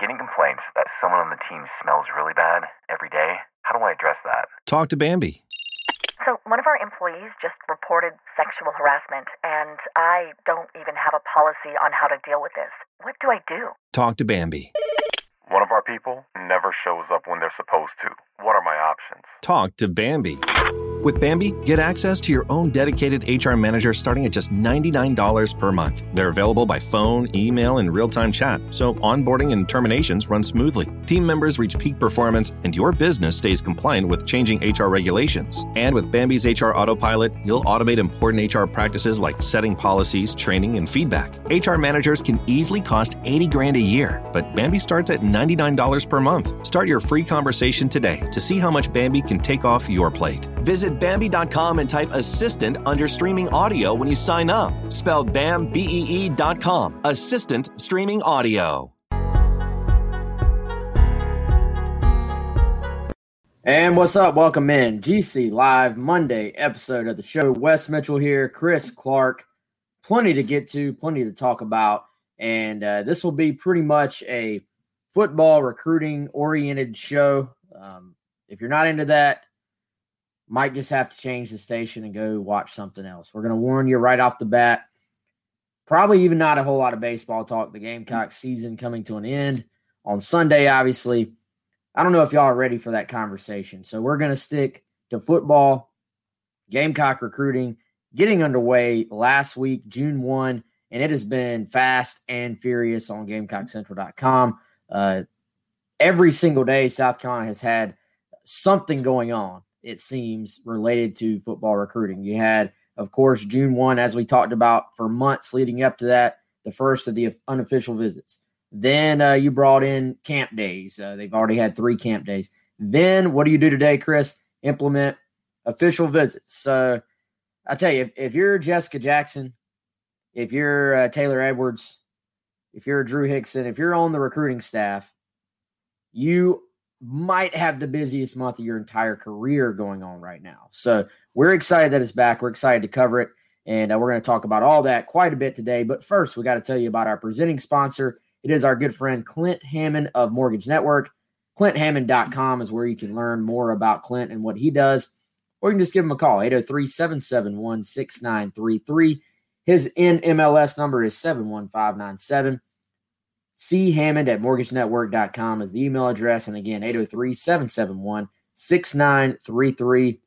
I'm getting complaints that someone on the team smells really bad every day. How do I address that? Talk to Bambee. So, one of our employees just reported sexual harassment, and I don't even have a policy on how to deal with this. What do I do? Talk to Bambee. One of our people never shows up when they're supposed to. What are my options? Talk to Bambee. With Bambee, get access to your own dedicated HR manager starting at just $99 per month. They're available by phone, email, and real time chat, so onboarding and terminations run smoothly. Team members reach peak performance, and your business stays compliant with changing HR regulations. And with Bambee's HR Autopilot, you'll automate important HR practices like setting policies, training, and feedback. HR managers can easily cost 80 grand a year, but Bambee starts at $99 per month. Start your free conversation today to see how much Bambee can take off your plate. Visit Bambee.com and type assistant under streaming audio when you sign up. Spelled BAM B E E.com. Assistant streaming audio. And what's up? Welcome in. GC Live Monday episode of the show. Wes Mitchell here, Chris Clark. Plenty to get to, plenty to talk about. And uh, this will be pretty much a football recruiting oriented show. Um, if you're not into that, might just have to change the station and go watch something else. We're going to warn you right off the bat. Probably even not a whole lot of baseball talk. The Gamecock season coming to an end on Sunday, obviously. I don't know if y'all are ready for that conversation. So we're going to stick to football, Gamecock recruiting, getting underway last week, June 1, and it has been fast and furious on GamecockCentral.com. Uh, every single day, South Carolina has had something going on, it seems, related to football recruiting. You had, of course, June 1, as we talked about for months leading up to that, the first of the unofficial visits. Then uh, you brought in camp days. Uh, they've already had three camp days. Then what do you do today, Chris? Implement official visits. So I tell you, if, if you're Jessica Jackson, if you're uh, Taylor Edwards, if you're Drew Hickson, if you're on the recruiting staff, you might have the busiest month of your entire career going on right now. So we're excited that it's back. We're excited to cover it. And uh, we're going to talk about all that quite a bit today. But first, we got to tell you about our presenting sponsor. It is our good friend Clint Hammond of Mortgage Network. ClintHammond.com is where you can learn more about Clint and what he does. Or you can just give him a call, 803 771 6933. His NMLS number is 71597. C. Hammond at mortgagenetwork.com is the email address. And again, 803 771 6933.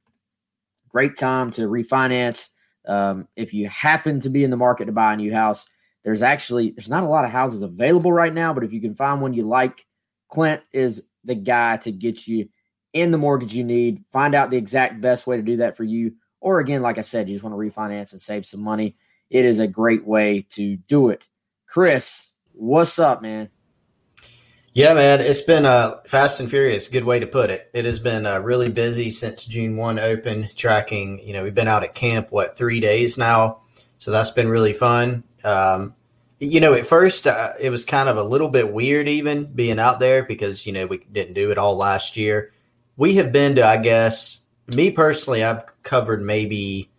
Great time to refinance. Um, if you happen to be in the market to buy a new house, there's actually there's not a lot of houses available right now, but if you can find one you like, Clint is the guy to get you in the mortgage you need. Find out the exact best way to do that for you. Or again, like I said, you just want to refinance and save some money. It is a great way to do it. Chris, what's up, man? Yeah, man, it's been uh, fast and furious. Good way to put it. It has been uh, really busy since June one open. Tracking, you know, we've been out at camp what three days now, so that's been really fun. Um, you know, at first uh, it was kind of a little bit weird even being out there because you know we didn't do it all last year. We have been to, I guess, me personally, I've covered maybe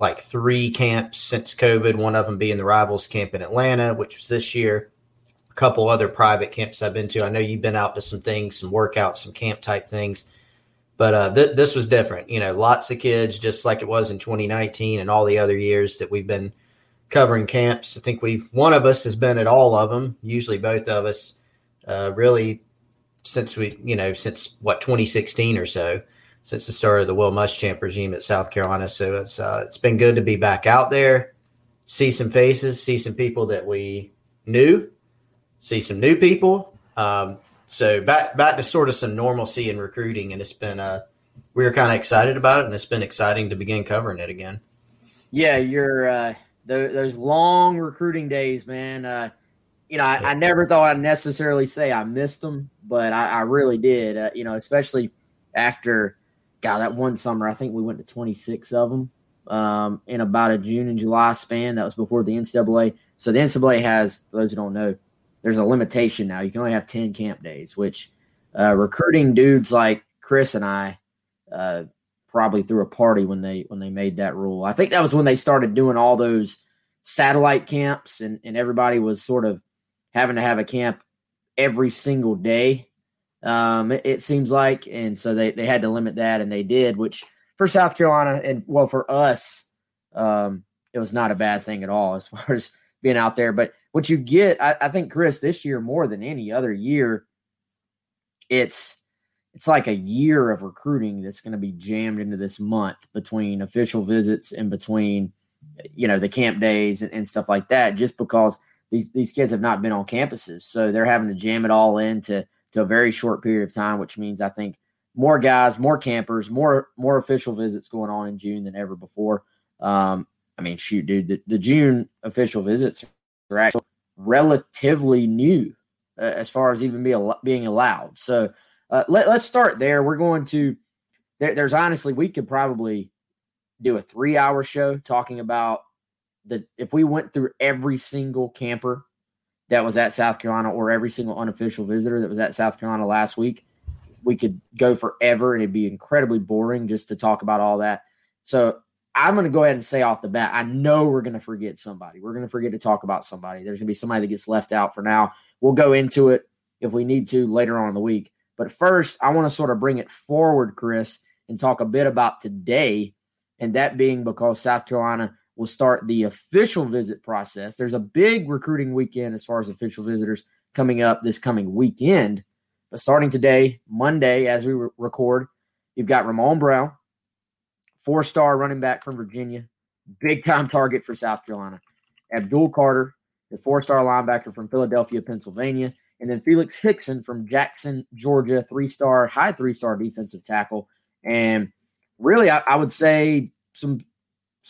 like three camps since COVID. One of them being the Rivals camp in Atlanta, which was this year a couple other private camps I've been to. I know you've been out to some things, some workouts, some camp type things, but uh, th- this was different. You know, lots of kids, just like it was in 2019 and all the other years that we've been covering camps. I think we've one of us has been at all of them. Usually, both of us, uh, really, since we, you know, since what 2016 or so, since the start of the Will Muschamp regime at South Carolina. So it's uh, it's been good to be back out there, see some faces, see some people that we knew see some new people. Um, so back back to sort of some normalcy in recruiting, and it's been uh, we were kind of excited about it, and it's been exciting to begin covering it again. Yeah, you're uh, the, those long recruiting days, man. Uh, you know, I, I, never thought I'd necessarily say I missed them, but I, I really did. Uh, you know, especially after, God, that one summer, I think we went to 26 of them um, in about a June and July span. That was before the NCAA. So the NCAA has, for those who don't know, there's a limitation now. You can only have 10 camp days, which uh, recruiting dudes like Chris and I uh, probably threw a party when they when they made that rule. I think that was when they started doing all those satellite camps and, and everybody was sort of having to have a camp every single day. Um, it, it seems like, and so they, they had to limit that and they did, which for South Carolina and well, for us, um, it was not a bad thing at all as far as being out there. But what you get, I, I think, Chris, this year more than any other year, it's it's like a year of recruiting that's going to be jammed into this month between official visits and between you know the camp days and, and, stuff like that just because these these kids have not been on campuses so they're having to jam it all into to a very short period of time which means i think more guys more campers more more official visits going on in june than ever before um i mean shoot dude the, the june official visits are actually relatively new uh, as far as even be al- being allowed so uh, let, us start there. We're going to, there, there's honestly, we could probably do a three hour show talking about the, if we went through every single camper that was at South Carolina or every single unofficial visitor that was at South Carolina last week, we could go forever and it'd be incredibly boring just to talk about all that. So I'm going to go ahead and say off the bat, I know we're going to forget somebody. We're going to forget to talk about somebody. There's going to be somebody that gets left out for now. We'll go into it if we need to later on in the week. But first, I want to sort of bring it forward, Chris, and talk a bit about today. And that being because South Carolina will start the official visit process. There's a big recruiting weekend as far as official visitors coming up this coming weekend. But starting today, Monday, as we re- record, you've got Ramon Brown, four star running back from Virginia, big time target for South Carolina. Abdul Carter, the four star linebacker from Philadelphia, Pennsylvania and then Felix Hickson from Jackson, Georgia, three star, high three star defensive tackle. And really, I, I, would say some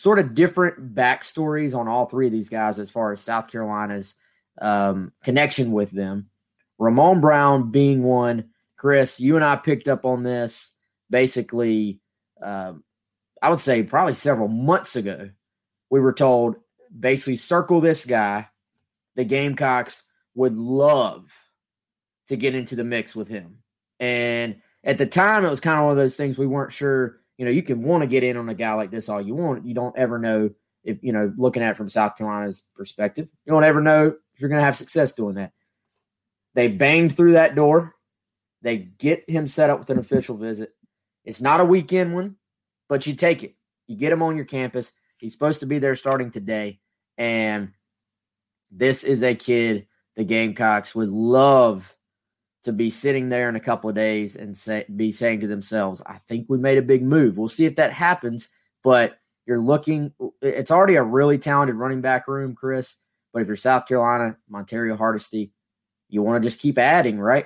sort of different backstories on all three of these guys as far as South Carolina's um, connection with them. Ramon Brown being one. Chris, you and I picked up on this basically, uh, I would say probably several months ago. We were told basically circle this guy. The Gamecocks would love to get into the mix with him. And at the time, it was kind of one of those things we weren't sure. You know, you can want to get in on a guy like this all you want. You don't ever know if, you know, looking at it from South Carolina's perspective, you don't ever know if you're going to have success doing that. They banged through that door. They get him set up with an official visit. It's not a weekend one, but you take it. You get him on your campus. He's supposed to be there starting today. And this is a kid the Gamecocks would love to be sitting there in a couple of days and say, be saying to themselves, I think we made a big move. We'll see if that happens, but you're looking, it's already a really talented running back room, Chris. But if you're South Carolina, Montario Hardesty, you want to just keep adding, right?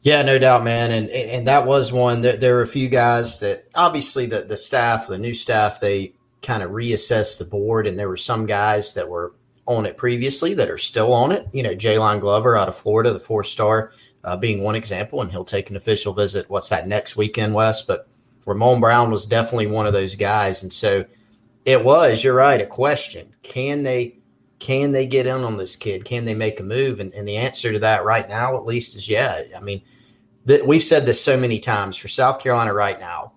Yeah, no doubt, man. And and that was one that there were a few guys that obviously the, the staff, the new staff, they kind of reassessed the board, and there were some guys that were on it previously that are still on it. You know, Jaylon Glover out of Florida, the four star, uh, being one example, and he'll take an official visit. What's that next weekend, Wes? But Ramon Brown was definitely one of those guys, and so it was. You're right. A question: Can they? Can they get in on this kid? Can they make a move? And, and the answer to that right now, at least, is yeah. I mean, that we've said this so many times for South Carolina right now.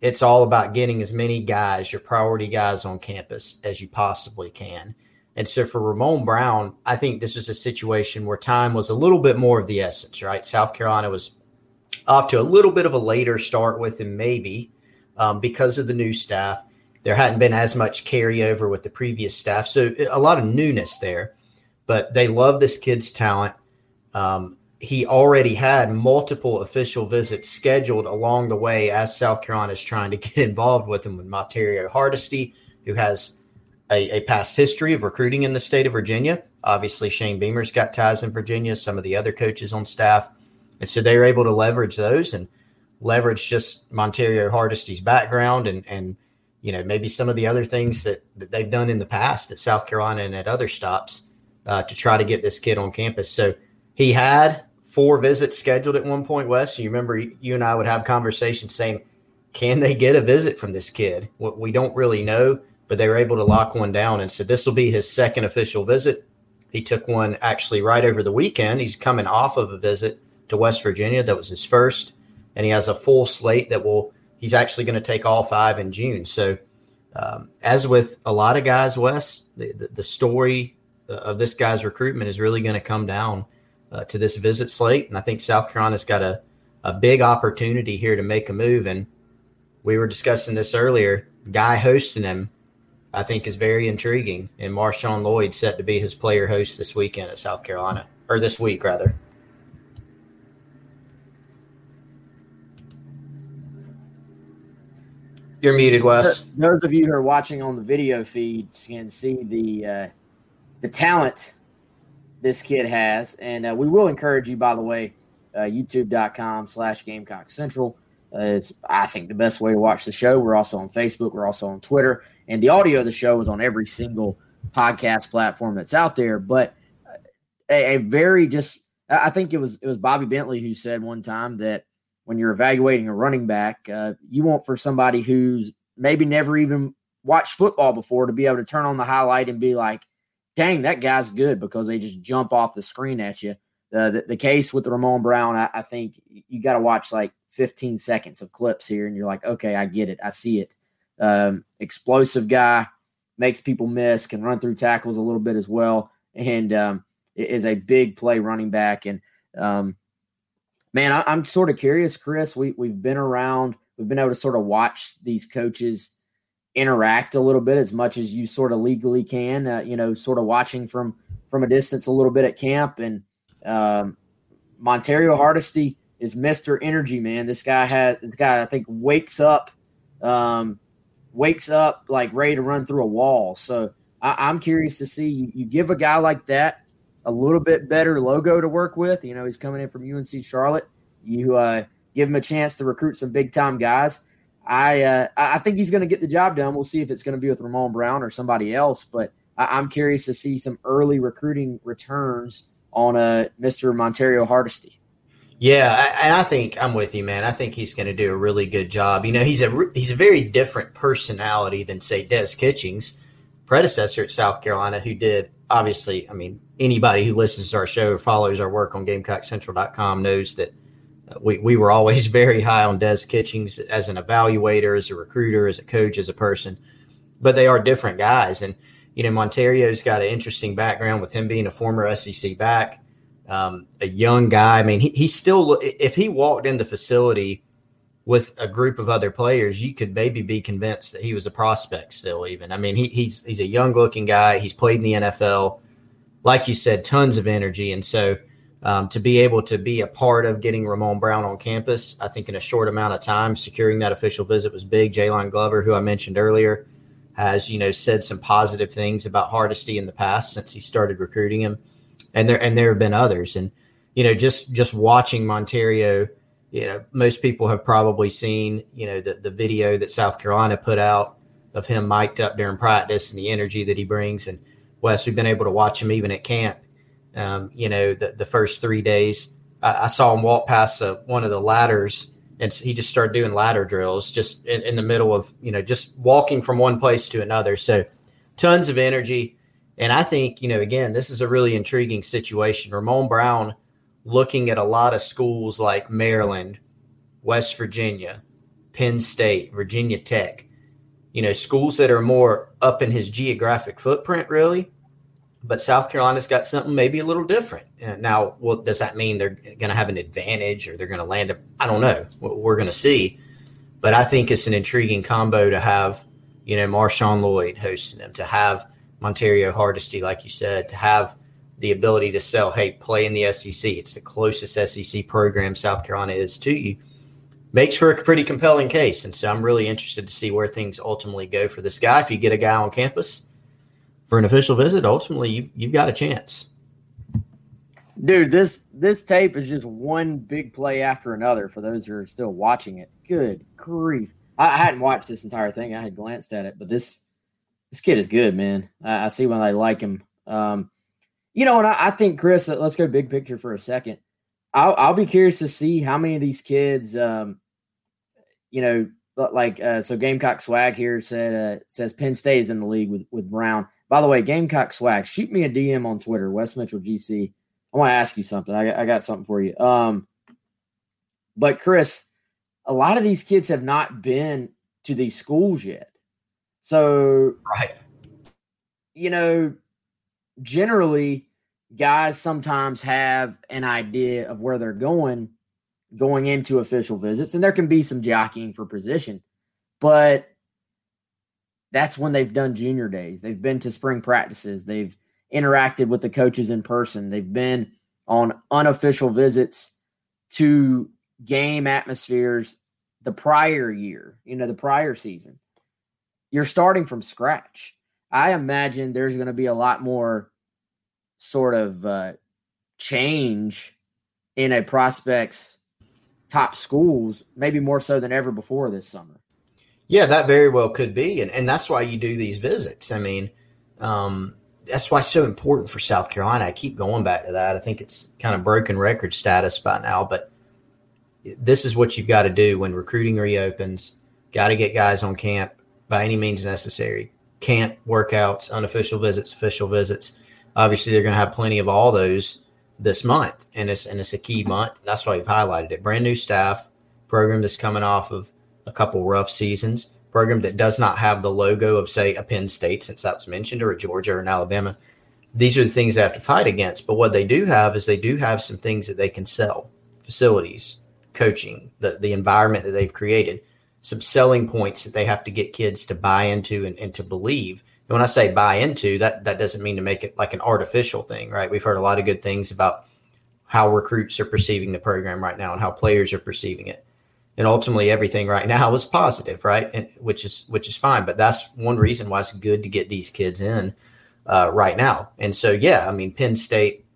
It's all about getting as many guys, your priority guys on campus, as you possibly can. And so for Ramon Brown, I think this was a situation where time was a little bit more of the essence, right? South Carolina was off to a little bit of a later start with him, maybe um, because of the new staff. There hadn't been as much carryover with the previous staff. So a lot of newness there, but they love this kid's talent. Um, he already had multiple official visits scheduled along the way as South Carolina is trying to get involved with him with Montario Hardesty, who has a, a, past history of recruiting in the state of Virginia. Obviously, Shane Beamer's got ties in Virginia, some of the other coaches on staff. And so they were able to leverage those and leverage just Montario Hardesty's background and, and you know, maybe some of the other things that, that they've done in the past at South Carolina and at other stops uh, to try to get this kid on campus. So he had four visits scheduled at one point, Wes. You remember you and I would have conversations saying, can they get a visit from this kid? What We don't really know, but they were able to lock one down. And so this will be his second official visit. He took one actually right over the weekend. He's coming off of a visit to West Virginia. That was his first. And he has a full slate that will, he's actually going to take all five in June. So, um, as with a lot of guys, Wes, the, the, the story of this guy's recruitment is really going to come down uh, to this visit slate. And I think South Carolina's got a, a big opportunity here to make a move. And we were discussing this earlier. Guy hosting him, I think, is very intriguing. And Marshawn Lloyd set to be his player host this weekend at South Carolina, or this week, rather. You're muted, Wes. Those of you who are watching on the video feed can see the uh, the talent this kid has, and uh, we will encourage you, by the way, uh, YouTube.com slash Gamecock Central. Uh, it's I think the best way to watch the show. We're also on Facebook. We're also on Twitter, and the audio of the show is on every single podcast platform that's out there. But a, a very just I think it was it was Bobby Bentley who said one time that when you're evaluating a running back, uh, you want for somebody who's maybe never even watched football before to be able to turn on the highlight and be like, dang, that guy's good because they just jump off the screen at you. Uh, the, the case with Ramon Brown, I, I think you got to watch like 15 seconds of clips here and you're like, okay, I get it. I see it. Um, explosive guy, makes people miss, can run through tackles a little bit as well, and um, is a big play running back. And um, man, I, am sort of curious, Chris. We we've been around, we've been able to sort of watch these coaches interact a little bit as much as you sort of legally can. Uh, you know, sort of watching from from a distance a little bit at camp, and um, Montario Hardesty is Mister Energy, man. This guy had this guy, I think, wakes up, um, wakes up like ready to run through a wall. So I, am curious to see you, you give a guy like that a little bit better logo to work with. You know, he's coming in from UNC Charlotte. You uh, give him a chance to recruit some big time guys. I uh, I think he's going to get the job done. We'll see if it's going to be with Ramon Brown or somebody else, but I, am curious to see some early recruiting returns on uh, Mr. Montario Hardesty. Yeah, and I think I'm with you, man. I think he's going to do a really good job. You know, he's a he's a very different personality than say Des Kitchings, predecessor at South Carolina, who did obviously. I mean, anybody who listens to our show or follows our work on GamecockCentral.com knows that uh, we, we were always very high on Des Kitchings as an evaluator, as a recruiter, as a coach, as a person. But they are different guys. And, you know, Montario's got an interesting background with him being a former SEC back, um, a young guy. I mean, he, he still, if he walked in the facility with a group of other players, you could maybe be convinced that he was a prospect still, even. I mean, he, he's, he's a young looking guy. He's played in the NFL. Like you said, tons of energy. And so, um, to be able to be a part of getting Ramon Brown on campus, I think in a short amount of time, securing that official visit was big. Jaylon Glover, who I mentioned earlier, has you know said some positive things about Hardesty in the past since he started recruiting him, and there and there have been others. And you know, just just watching Montario, you know, most people have probably seen you know the the video that South Carolina put out of him mic'd up during practice and the energy that he brings. And Wes, we've been able to watch him even at camp um, you know, the, the first three days. I, I saw him walk past one of the ladders and he just started doing ladder drills just in, in, the middle of, you know, just walking from one place to another. So tons of energy. And I think, you know, again, this is a really intriguing situation. Ramon Brown looking at a lot of schools like Maryland, West Virginia, Penn State, Virginia Tech, you know, schools that are more up in his geographic footprint, really but South Carolina's got something maybe a little different. Now, well, does that mean they're going to have an advantage or they're going to land? I don't know. We're going to see. But I think it's an intriguing combo to have, you know, Marshawn Lloyd hosting them, to have Montario Hardesty, like you said, to have the ability to sell, hey, play in the SEC. It's the closest SEC program South Carolina is to you. Makes for a pretty compelling case. And so I'm really interested to see where things ultimately go for this guy. If you get a guy on campus – for an official visit, ultimately you've, you've got a chance. Dude, this this tape is just one big play after another for those who are still watching it. Good grief. I, I hadn't watched this entire thing. I had glanced at it, but this this kid is good, man. I, I see why they like him. Um, You know, and I, I think Chris, let's go big picture for a second. I'll, I'll be curious to see how many of these kids, um, you know, like uh, so Gamecock Swag here said uh, says Penn State is in the league with with Brown. By the way, Gamecock Swag, shoot me a DM on Twitter, Wes Mitchell GC. I want to ask you something. I, I got something for you. Um, but Chris, a lot of these kids have not been to these schools yet. So, right. You know, generally, guys sometimes have an idea of where they're going going into official visits, and there can be some jockeying for position, but that's when they've done junior days. They've been to spring practices. They've interacted with the coaches in person. They've been on unofficial visits to game atmospheres the prior year, you know, the prior season. You're starting from scratch. I imagine there's going to be a lot more sort of uh, change in a prospect's top schools, maybe more so than ever before this summer. Yeah, that very well could be. And, and that's why you do these visits. I mean, um, that's why it's so important for South Carolina. I keep going back to that. I think it's kind of broken record status by now, but this is what you've got to do when recruiting reopens. Got to get guys on camp by any means necessary. Camp workouts, unofficial visits, official visits. Obviously, they're going to have plenty of all those this month, and it's and it's a key month. That's why we've highlighted it. Brand new staff, program that's coming off of a couple rough seasons, program that does not have the logo of say a Penn State, since that was mentioned, or a Georgia or an Alabama. These are the things they have to fight against. But what they do have is they do have some things that they can sell: facilities, coaching, the the environment that they've created, some selling points that they have to get kids to buy into and, and to believe and when I say buy into, that that doesn't mean to make it like an artificial thing, right? We've heard a lot of good things about how recruits are perceiving the program right now and how players are perceiving it. And ultimately everything right now is positive, right? And which is which is fine. But that's one reason why it's good to get these kids in uh, right now. And so yeah, I mean Penn State,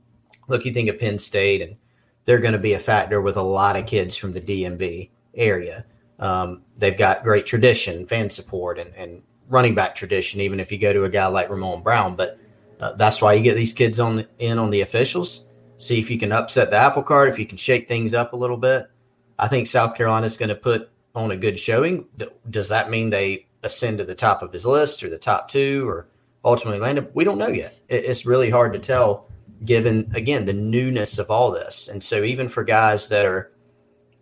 look, you think of Penn State and they're going to be a factor with a lot of kids from the DMV area. Um, they've got great tradition, fan support, and, and running back tradition, even if you go to a guy like Ramon Brown. But uh, that's why you get these kids on the, in on the officials. See if you can upset the apple cart, if you can shake things up a little bit. I think South Carolina is going to put on a good showing. Does that mean they ascend to the top of his list or the top two or ultimately land up? We don't know yet. It's really hard to tell given, again, the newness of all this. And so even for guys that are,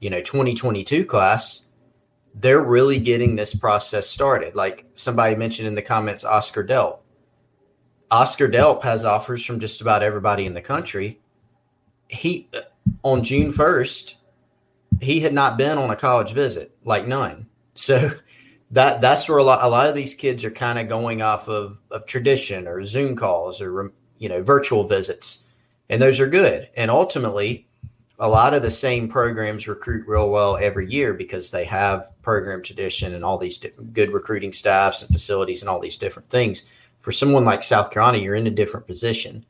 you know, 2022 class, they're really getting this process started. Like somebody mentioned in the comments, Oscar Delp. Oscar Delp has offers from just about everybody in the country. He on June first, he had not been on a college visit, like none. So that that's where a lot a lot of these kids are kind of going off of of tradition or Zoom calls or you know virtual visits, and those are good. And ultimately, a lot of the same programs recruit real well every year because they have program tradition and all these good recruiting staffs and facilities and all these different things. For someone like South Carolina, you're in a different position.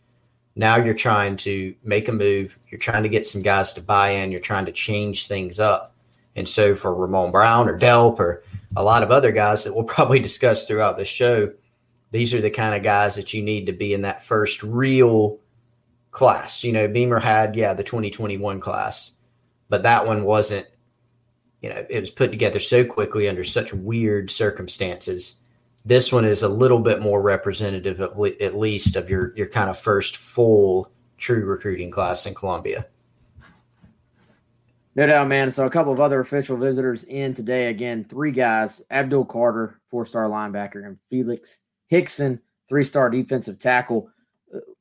Now you're trying to make a move. You're trying to get some guys to buy in. You're trying to change things up. And so for Ramon Brown or Delp or a lot of other guys that we'll probably discuss throughout the show, these are the kind of guys that you need to be in that first real class. You know, Beamer had, yeah, the 2021 class, but that one wasn't, you know, it was put together so quickly under such weird circumstances. This one is a little bit more representative, of, at least, of your your kind of first full true recruiting class in Columbia. No doubt, man. So a couple of other official visitors in today. Again, three guys: Abdul Carter, four-star linebacker, and Felix Hickson, three-star defensive tackle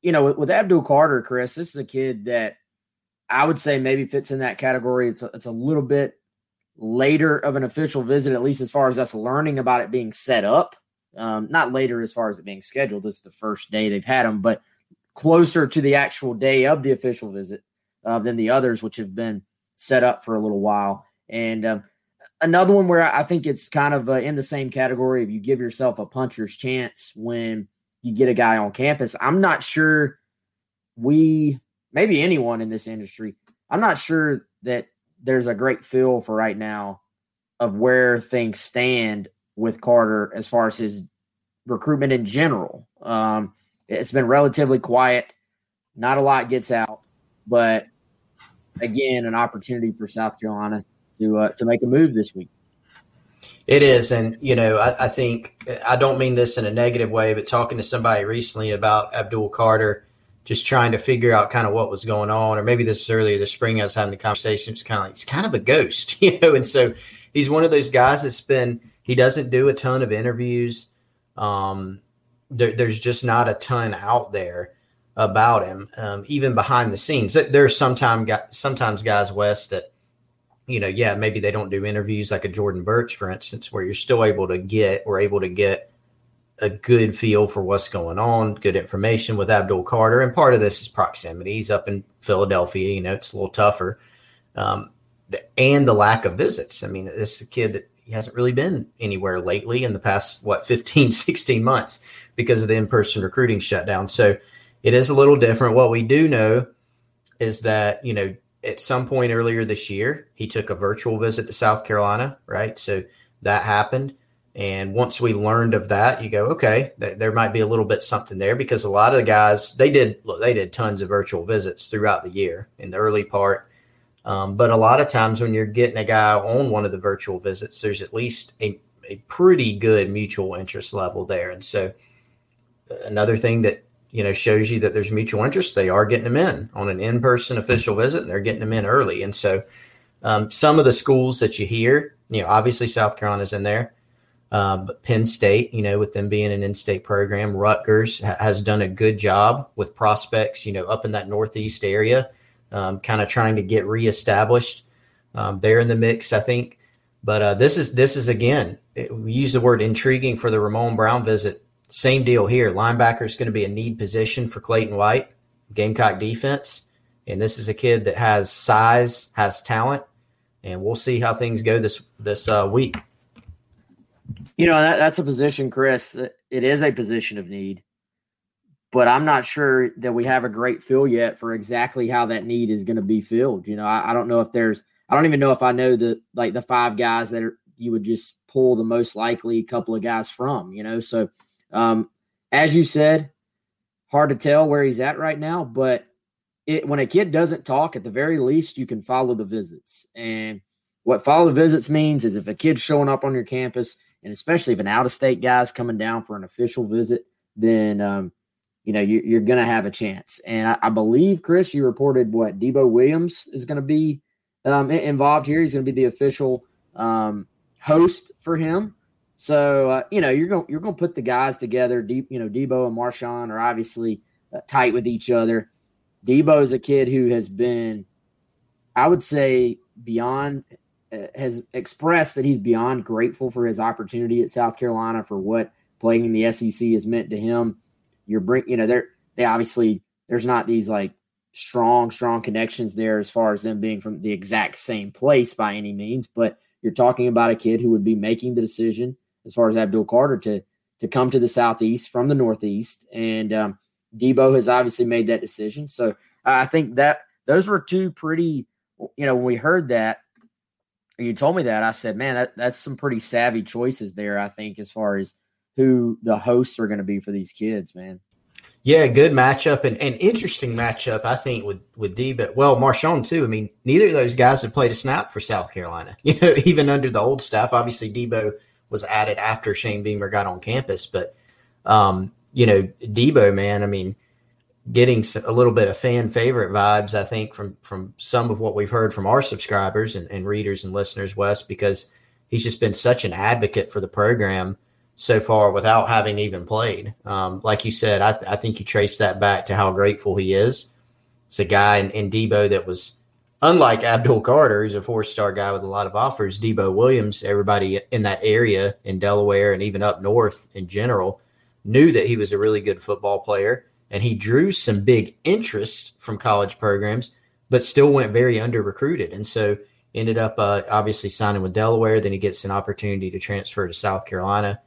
you know, with, with, Abdul Carter, Chris, this is a kid that I would say maybe fits in that category. It's a, it's a little bit later of an official visit, at least as far as us learning about it being set up. Um, not later as far as it being scheduled. Is the first day they've had them, but closer to the actual day of the official visit uh, than the others, which have been set up for a little while. And um, another one where I think it's kind of uh, in the same category If you give yourself a puncher's chance when you get a guy on campus. I'm not sure we, maybe anyone in this industry, I'm not sure that there's a great feel for right now of where things stand with Carter as far as his recruitment in general. Um, it's been relatively quiet. Not a lot gets out, but again, an opportunity for South Carolina to uh, to make a move this week. It is, and you know, I, I, think I don't mean this in a negative way, but talking to somebody recently about Abdul Carter, just trying to figure out kind of what was going on, or maybe this is earlier this spring. I was having the conversation. It's kind of like kind of a ghost, you know, and so he's one of those guys that's been. He doesn't do a ton of interviews. Um, there, there's just not a ton out there about him, um, even behind the scenes. There's sometimes sometimes guys Wes that you know, yeah, maybe they don't do interviews like a Jordan Burch, for instance, where you're still able to get or able to get a good feel for what's going on, good information with Abdul Carter. And part of this is proximity. He's up in Philadelphia, you know, it's a little tougher. Um, and the lack of visits. I mean, this is a kid that he hasn't really been anywhere lately in the past, what, 15, 16 months because of the in person recruiting shutdown. So it is a little different. What we do know is that, you know, at some point earlier this year, he took a virtual visit to South Carolina, right? So that happened. And once we learned of that, you go, okay, th- there might be a little bit something there because a lot of the guys they did look, they did tons of virtual visits throughout the year in the early part. Um, but a lot of times when you're getting a guy on one of the virtual visits, there's at least a, a pretty good mutual interest level there. And so uh, another thing that you know shows you that there's mutual interest. They are getting them in on an in-person official visit, and they're getting them in early. And so, um, some of the schools that you hear, you know, obviously South Carolina's in there, um, but Penn State, you know, with them being an in-state program, Rutgers ha- has done a good job with prospects, you know, up in that northeast area, um, kind of trying to get reestablished. Um, they're in the mix, I think. But uh, this is this is again, we use the word intriguing for the Ramon Brown visit same deal here. Linebacker is going to be a need position for Clayton White, Gamecock defense. And this is a kid that has size, has talent, and we'll see how things go this this uh, week. You know, that, that's a position, Chris. It is a position of need, but I'm not sure that we have a great feel yet for exactly how that need is going to be filled. You know, I, I don't know if there's, I don't even know if I know the like the five guys that are you would just pull the most likely couple of guys from. You know, so um, as you said, hard to tell where he's at right now, but it, when a kid doesn't talk, at the very least, you can follow the visits. And what follow the visits means is if a kid's showing up on your campus, and especially if an out of state guy's coming down for an official visit, then um, you know you, are going to have a chance. And I, I, believe Chris, you reported what Debo Williams is going to be um, involved here. He's going to be the official um, host for him. So uh, you know you're going you're going to put the guys together. Deep, you know Debo and Marshawn are obviously uh, tight with each other. Debo is a kid who has been, I would say, beyond uh, has expressed that he's beyond grateful for his opportunity at South Carolina for what playing in the SEC has meant to him. You're bring you know they're they obviously there's not these like strong strong connections there as far as them being from the exact same place by any means, but you're talking about a kid who would be making the decision as far as Abdul Carter to to come to the southeast from the northeast, and um, Debo has obviously made that decision. So I think that those were two pretty. You know, when we heard that, you told me that, I said, man, that, that's some pretty savvy choices there. I think as far as who the hosts are going to be for these kids, man. Yeah, good matchup and an interesting matchup, I think, with with Debo. Well, Marshawn too. I mean, neither of those guys have played a snap for South Carolina. You know, even under the old staff. Obviously, Debo was added after Shane Beamer got on campus. But, um, you know, Debo, man, I mean, getting a little bit of fan favorite vibes, I think, from from some of what we've heard from our subscribers and, and readers and listeners, Wes, because he's just been such an advocate for the program so far without having even played. Um, like you said, I, I, think you trace that back to how grateful he is. It's a guy in, in Debo that was unlike Abdul Carter, who's a four star guy with a lot of offers, Debo Williams, everybody in that area in Delaware and even up north in general knew that he was a really good football player. And he drew some big interest from college programs, but still went very under recruited. And so ended up uh, obviously signing with Delaware. Then he gets an opportunity to transfer to South Carolina.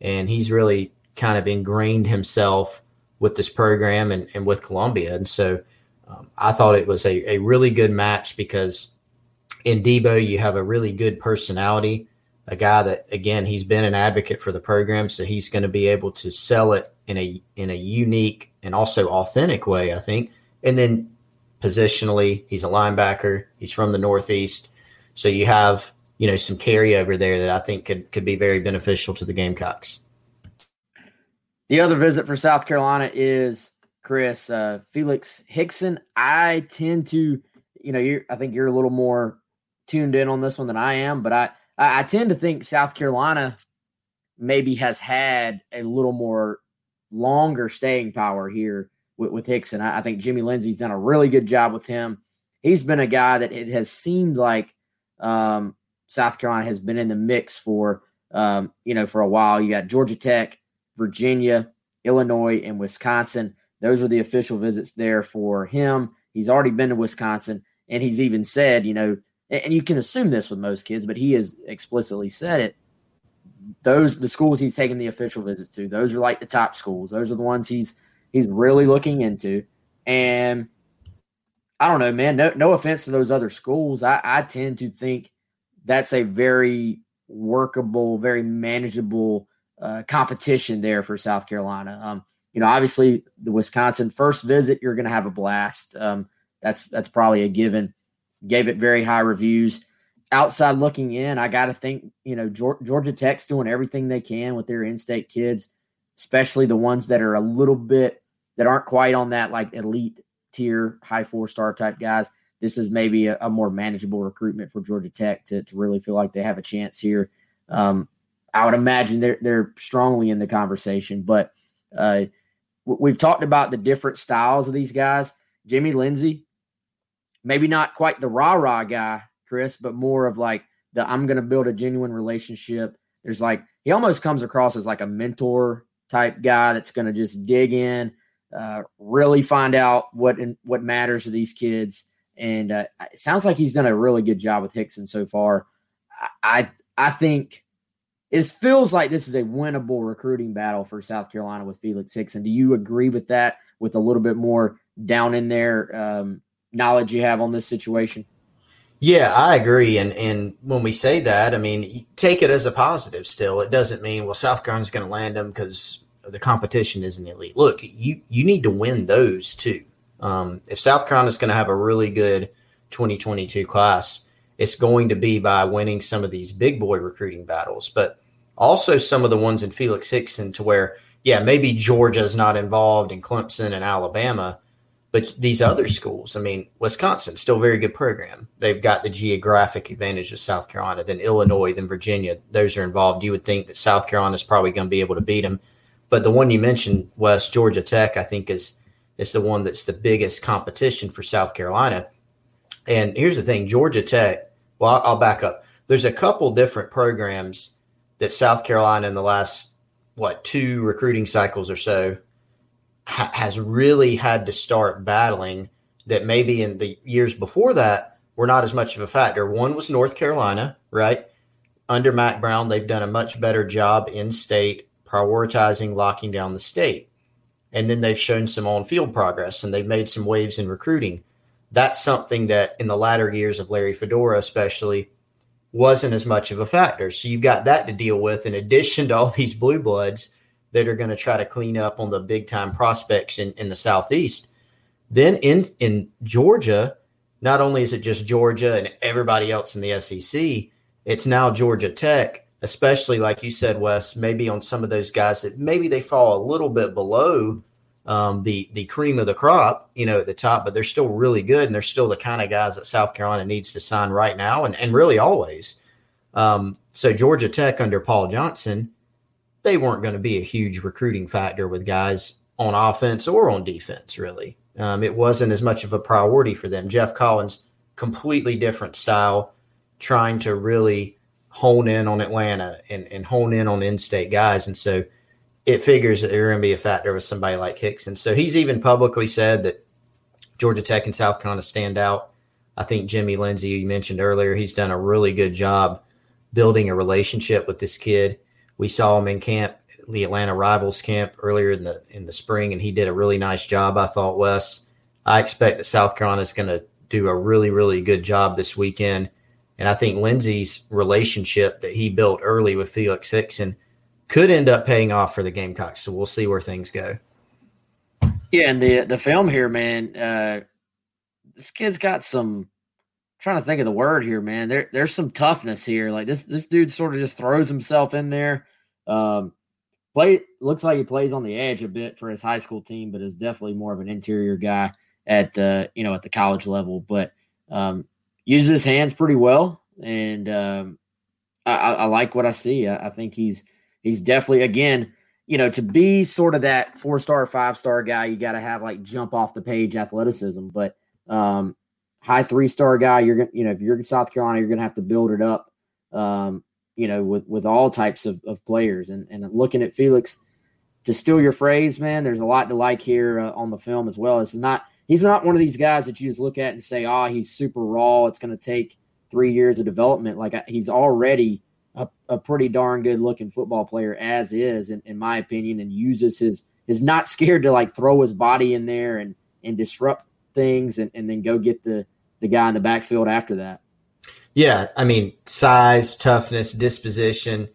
And he's really kind of ingrained himself with this program and, and with Columbia. And so um, I thought it was a, a really good match because in Debo, you have a really good personality, a guy that, again, he's been an advocate for the program. So he's going to be able to sell it in a, in a unique and also authentic way, I think. And then positionally, he's a linebacker. He's from the Northeast. So you have, you know, some carryover there that I think could, could be very beneficial to the Gamecocks. The other visit for South Carolina is Chris uh, Felix Hickson. I tend to, you know, you I think you're a little more tuned in on this one than I am, but I I tend to think South Carolina maybe has had a little more longer staying power here with, with Hixson. I, I, think Jimmy Lindsey's done a really good job with him. He's been a guy that it has seemed like um, South Carolina has been in the mix for, um, you know, for a while. You got Georgia Tech, Virginia, Illinois, and Wisconsin. Those are the official visits there for him. He's already been to Wisconsin, and he's even said, you know, and you can assume this with most kids, but he has explicitly said it. Those the schools he's taking the official visits to, those are like the top schools. Those are the ones he's he's really looking into. And I don't know, man. No, no offense to those other schools. I, I tend to think that's a very workable, very manageable uh, competition there for South Carolina. Um, you know, obviously the Wisconsin first visit, you're going to have a blast. Um, that's that's probably a given. Gave it very high reviews. Outside looking in, I got to think you know Georgia Tech's doing everything they can with their in-state kids, especially the ones that are a little bit that aren't quite on that like elite tier, high four star type guys. This is maybe a, a more manageable recruitment for Georgia Tech to, to really feel like they have a chance here. Um, I would imagine they're they're strongly in the conversation, but uh, we've talked about the different styles of these guys. Jimmy Lindsey, maybe not quite the rah rah guy, Chris, but more of like the I'm going to build a genuine relationship. There's like he almost comes across as like a mentor type guy that's going to just dig in, uh, really find out what in, what matters to these kids. And uh, it sounds like he's done a really good job with Hickson so far. I I think it feels like this is a winnable recruiting battle for South Carolina with Felix Hixson. Do you agree with that? With a little bit more down in there um, knowledge you have on this situation? Yeah, I agree. And and when we say that, I mean take it as a positive. Still, it doesn't mean well South Carolina's going to land them because the competition isn't elite. Look, you you need to win those too. Um, if South Carolina's going to have a really good 2022 class, it's going to be by winning some of these big boy recruiting battles, but also some of the ones in Felix Hickson to where, yeah, maybe Georgia's not involved in Clemson and Alabama, but these other schools, I mean, Wisconsin, still very good program. They've got the geographic advantage of South Carolina, then Illinois, then Virginia. Those are involved. You would think that South Carolina is probably going to be able to beat them. But the one you mentioned, Wes Georgia Tech, I think is is the one that's the biggest competition for South Carolina. And here's the thing, Georgia Tech. Well, I'll back up. There's a couple different programs that South Carolina in the last what two recruiting cycles or so ha- has really had to start battling that maybe in the years before that were not as much of a factor. One was North Carolina, right? Under Mack Brown, they've done a much better job in state prioritizing locking down the state. And then they've shown some on field progress and they've made some waves in recruiting. That's something that in the latter years of Larry Fedora, especially, wasn't as much of a factor. So you've got that to deal with in addition to all these blue bloods that are going to try to clean up on the big time prospects in, in the southeast. Then in in Georgia, not only is it just Georgia and everybody else in the SEC, it's now Georgia Tech especially like you said, Wes, maybe on some of those guys that maybe they fall a little bit below um, the the cream of the crop, you know, at the top, but they're still really good and they're still the kind of guys that South Carolina needs to sign right now and, and really always. Um, so Georgia Tech under Paul Johnson, they weren't going to be a huge recruiting factor with guys on offense or on defense, really. Um, it wasn't as much of a priority for them. Geoff Collins, completely different style, trying to really hone in on Atlanta and, and hone in on in-state guys. And so it figures that they're going to be a factor with somebody like Hickson. So he's even publicly said that Georgia Tech and South Carolina stand out. I think Jimmy Lindsey, you mentioned earlier, he's done a really good job building a relationship with this kid. We saw him in camp, the Atlanta Rivals camp earlier in the in the spring, and he did a really nice job. I thought, Wes. I expect that South Carolina is going to do a really, really good job this weekend and I think Lindsey's relationship that he built early with Felix Hixson could end up paying off for the Gamecocks. So we'll see where things go. Yeah, and the the film here, man, uh, this kid's got some. I'm trying to think of the word here, man. There, there's some toughness here. Like this, this dude sort of just throws himself in there. Um, play looks like he plays on the edge a bit for his high school team, but is definitely more of an interior guy at the you know at the college level. But um, uses his hands pretty well, and um, I, I, like what I see. I, I think he's he's definitely again you know, to be sort of that four star, five star guy, you got to have like jump off the page athleticism. But um, high three star guy, you're gonna, you know, if you're in South Carolina, you're gonna have to build it up, um, you know, with with all types of, of players. And and looking at Felix, to steal your phrase, man, there's a lot to like here uh, on the film as well. It's not he's not one of these guys that you just look at and say, oh, he's super raw. It's going to take three years of development. Like he's already a, a pretty darn good looking football player as is, in, in my opinion, and uses his is not scared to like throw his body in there and and disrupt things and, and then go get the the guy in the backfield after that. Yeah, I mean size, toughness, disposition,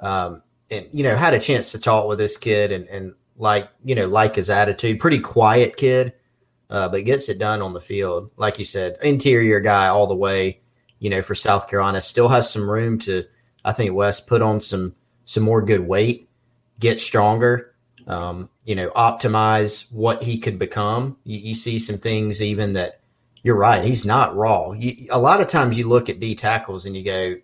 um, and you know had a chance to talk with this kid and and like you know like his attitude, pretty quiet kid, uh, but gets it done on the field. Like you said, interior guy all the way. You know, for South Carolina, still has some room to I think Wes put on some some more good weight, get stronger, um, you know, optimize what he could become. You, you, see some things even that you're right. He's not raw. You, a lot of times you look at D tackles and you go,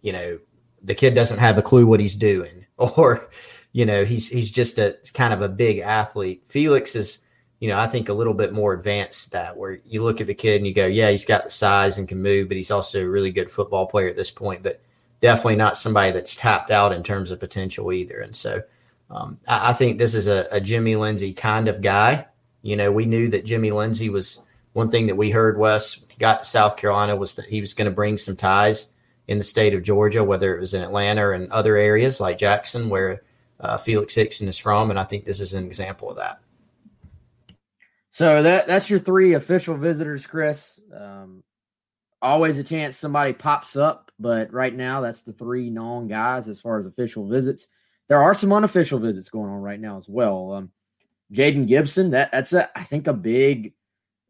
you know, the kid doesn't have a clue what he's doing, or you know, he's he's just a kind of a big athlete. Felix is, you know, I think a little bit more advanced that where you look at the kid and you go, yeah, he's got the size and can move, but he's also a really good football player at this point. But definitely not somebody that's tapped out in terms of potential either. And so um, I, I, think this is a, a, Jimmy Lindsey kind of guy. You know, we knew that Jimmy Lindsey was one thing that we heard Wes got to South Carolina was that he was going to bring some ties in the state of Georgia, whether it was in Atlanta or in other areas like Jackson, where uh, Felix Hickson is from. And I think this is an example of that. So that that's your three official visitors, Chris. Um, always a chance somebody pops up, but right now that's the three known guys as far as official visits. There are some unofficial visits going on right now as well. Um, Jayden Gibson, that that's a I think a big.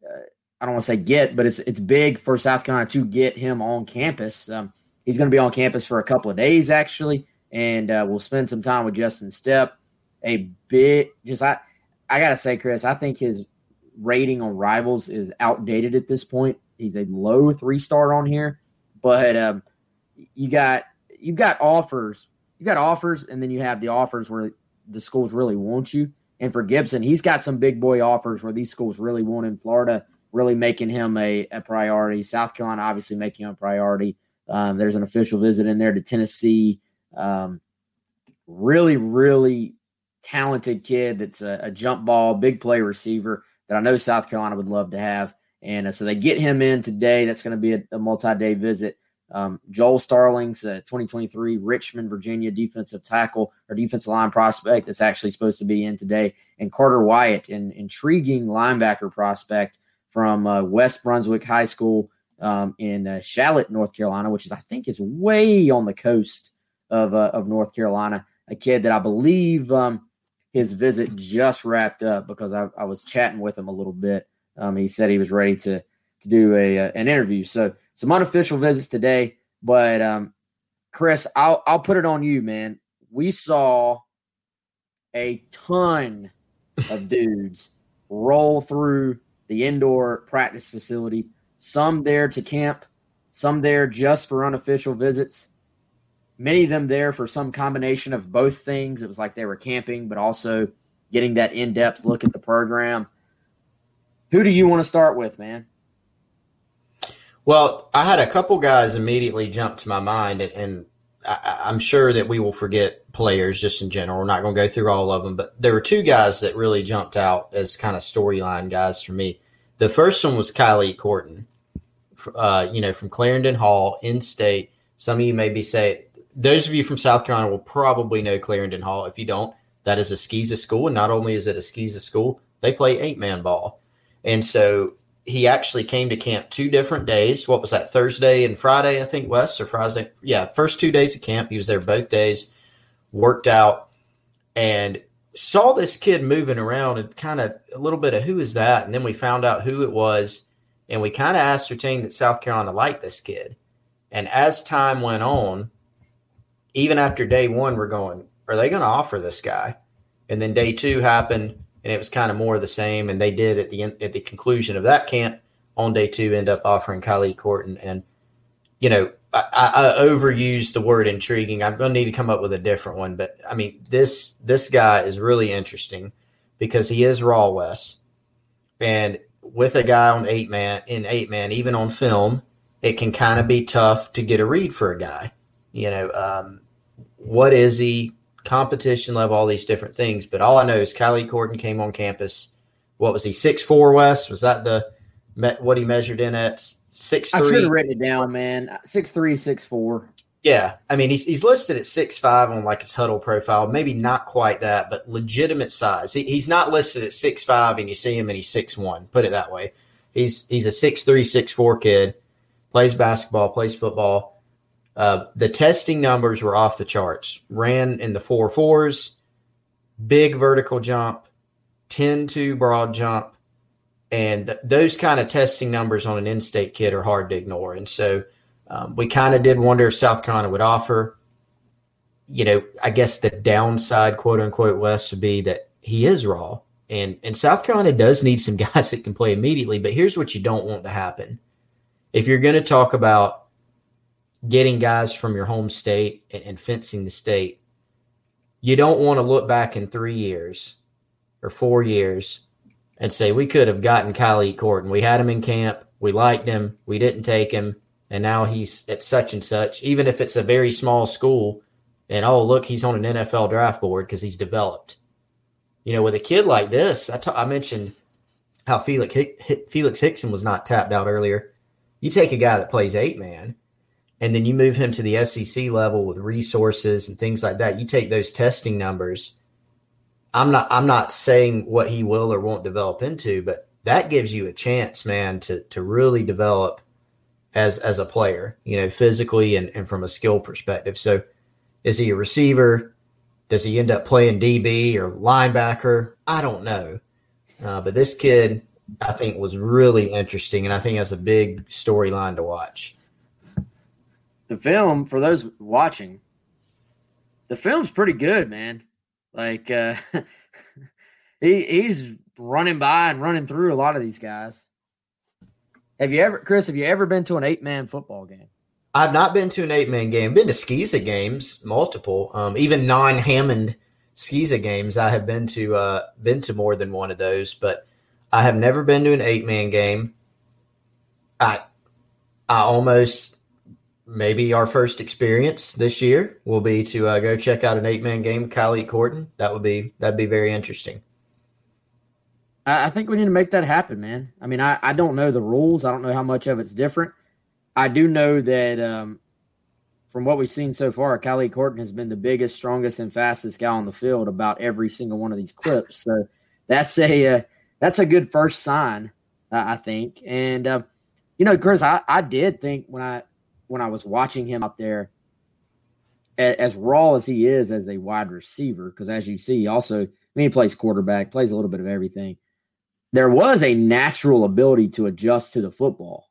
Uh, I don't want to say get, but it's it's big for South Carolina to get him on campus. Um, he's going to be on campus for a couple of days actually, and uh, we'll spend some time with Justin Stepp. A bit, just I, I gotta say, Chris, I think his rating on rivals is outdated at this point. He's a low three star on here, but um, you got you got offers, you got offers, and then you have the offers where the schools really want you. And for Gibson, he's got some big boy offers where these schools really want him. Florida really making him a, a priority. South Carolina obviously making him a priority. Um, there's an official visit in there to Tennessee. Um, really, really talented kid that's a, a, jump ball, big play receiver that I know South Carolina would love to have. And uh, so they get him in today. That's going to be a, a multi day visit. Um, Joel Starlings, uh, 2023 Richmond, Virginia defensive tackle or defensive line prospect that's actually supposed to be in today. And Carter Wyatt, an intriguing linebacker prospect from uh, West Brunswick High School um, in uh, Shallotte, North Carolina, which is, I think, is way on the coast of, uh, of North Carolina. A kid that I believe um, his visit just wrapped up because I, I was chatting with him a little bit. Um, he said he was ready to to do a, a, an interview. So some unofficial visits today, but um, Chris, I'll I'll put it on you, man. We saw a ton of dudes roll through the indoor practice facility. Some there to camp, some there just for unofficial visits. Many of them there for some combination of both things. It was like they were camping, but also getting that in depth look at the program. Who do you want to start with, man? Well, I had a couple guys immediately jump to my mind, and, and I, am sure that we will forget players just in general. We're not going to go through all of them, but there were two guys that really jumped out as kind of storyline guys for me. The first one was Kylie Corton, uh, you know, from Clarendon Hall in state. Some of you may be saying, those of you from South Carolina will probably know Clarendon Hall. If you don't, that is a SCISA school. And not only is it a SCISA school, they play eight man ball. And so he actually came to camp two different days. What was that, Thursday and Friday, I think, Wes, or Friday? Yeah, first two days of camp. He was there both days, worked out, and saw this kid moving around and kind of a little bit of who is that? And then we found out who it was. And we kind of ascertained that South Carolina liked this kid. And as time went on, even after day one, we're going, are they going to offer this guy? And then day two happened, and it was kind of more of the same. And they did at the end, at the conclusion of that camp on day two end up offering Kylie Corton. And you know, I, I, overused the word intriguing. I'm going to need to come up with a different one. But I mean, this this guy is really interesting because he is raw Wes, and with a guy on eight man in eight man, even on film, it can kind of be tough to get a read for a guy. You know, um, what is he? Competition level, all these different things. But all I know is Kylie Corton came on campus. What was he? Six four Wes? Was that the what he measured in at six three? I should have written it down, man. Six three, six four. Yeah, I mean he's he's listed at six five on like his huddle profile. Maybe not quite that, but legitimate size. He, he's not listed at six five, and you see him and he's six one. Put it that way. He's he's a six three, six four kid. Plays basketball, plays football uh, the testing numbers were off the charts. Ran in the four fours, big vertical jump, 10 to broad jump. And th- those kind of testing numbers on an in state kid are hard to ignore. And so um, we kind of did wonder if South Carolina would offer. You know, I guess the downside, quote unquote, Wes would be that he is raw. And, and South Carolina does need some guys that can play immediately. But here's what you don't want to happen. If you're going to talk about getting guys from your home state and, and fencing the state, you don't want to look back in three years or four years and say we could have gotten Kylie Corton. We had him in camp, we liked him, we didn't take him, and now he's at such and such. Even if it's a very small school, and oh look, he's on an NFL draft board because he's developed. You know, with a kid like this, I, t- I mentioned how Felix Hick- Felix Hickson was not tapped out earlier. You take a guy that plays eight man and then you move him to the SEC level with resources and things like that. You take those testing numbers. I'm not I'm not saying what he will or won't develop into, but that gives you a chance, man, to to really develop as as a player, you know, physically and, and from a skill perspective. So is he a receiver? Does he end up playing DB or linebacker? I don't know. Uh, but this kid, I think, was really interesting, and I think that's a big storyline to watch the film for those watching, the film's pretty good, man. Like uh he he's running by and running through a lot of these guys. Have you ever, Chris? Have you ever been to an eight man football game? I've not been to an eight man game. Been to SCISA games, multiple, um, even non Hammond SCISA games. I have been to uh, been to more than one of those, but I have never been to an eight man game. I I almost maybe our first experience this year will be to uh, go check out an eight man game, Kylie Corton. That would be that'd be very interesting. I think we need to make that happen, man. I mean, I, I don't know the rules. I don't know how much of it's different. I do know that um, from what we've seen so far, Kylie Corton has been the biggest, strongest, and fastest guy on the field about every single one of these clips. So that's a uh, that's a good first sign, uh, I think. And uh, you know, Chris, I, I did think when I when I was watching him out there, as, as raw as he is as a wide receiver, because as you see, also, I mean, he plays quarterback, plays a little bit of everything. There was a natural ability to adjust to the football.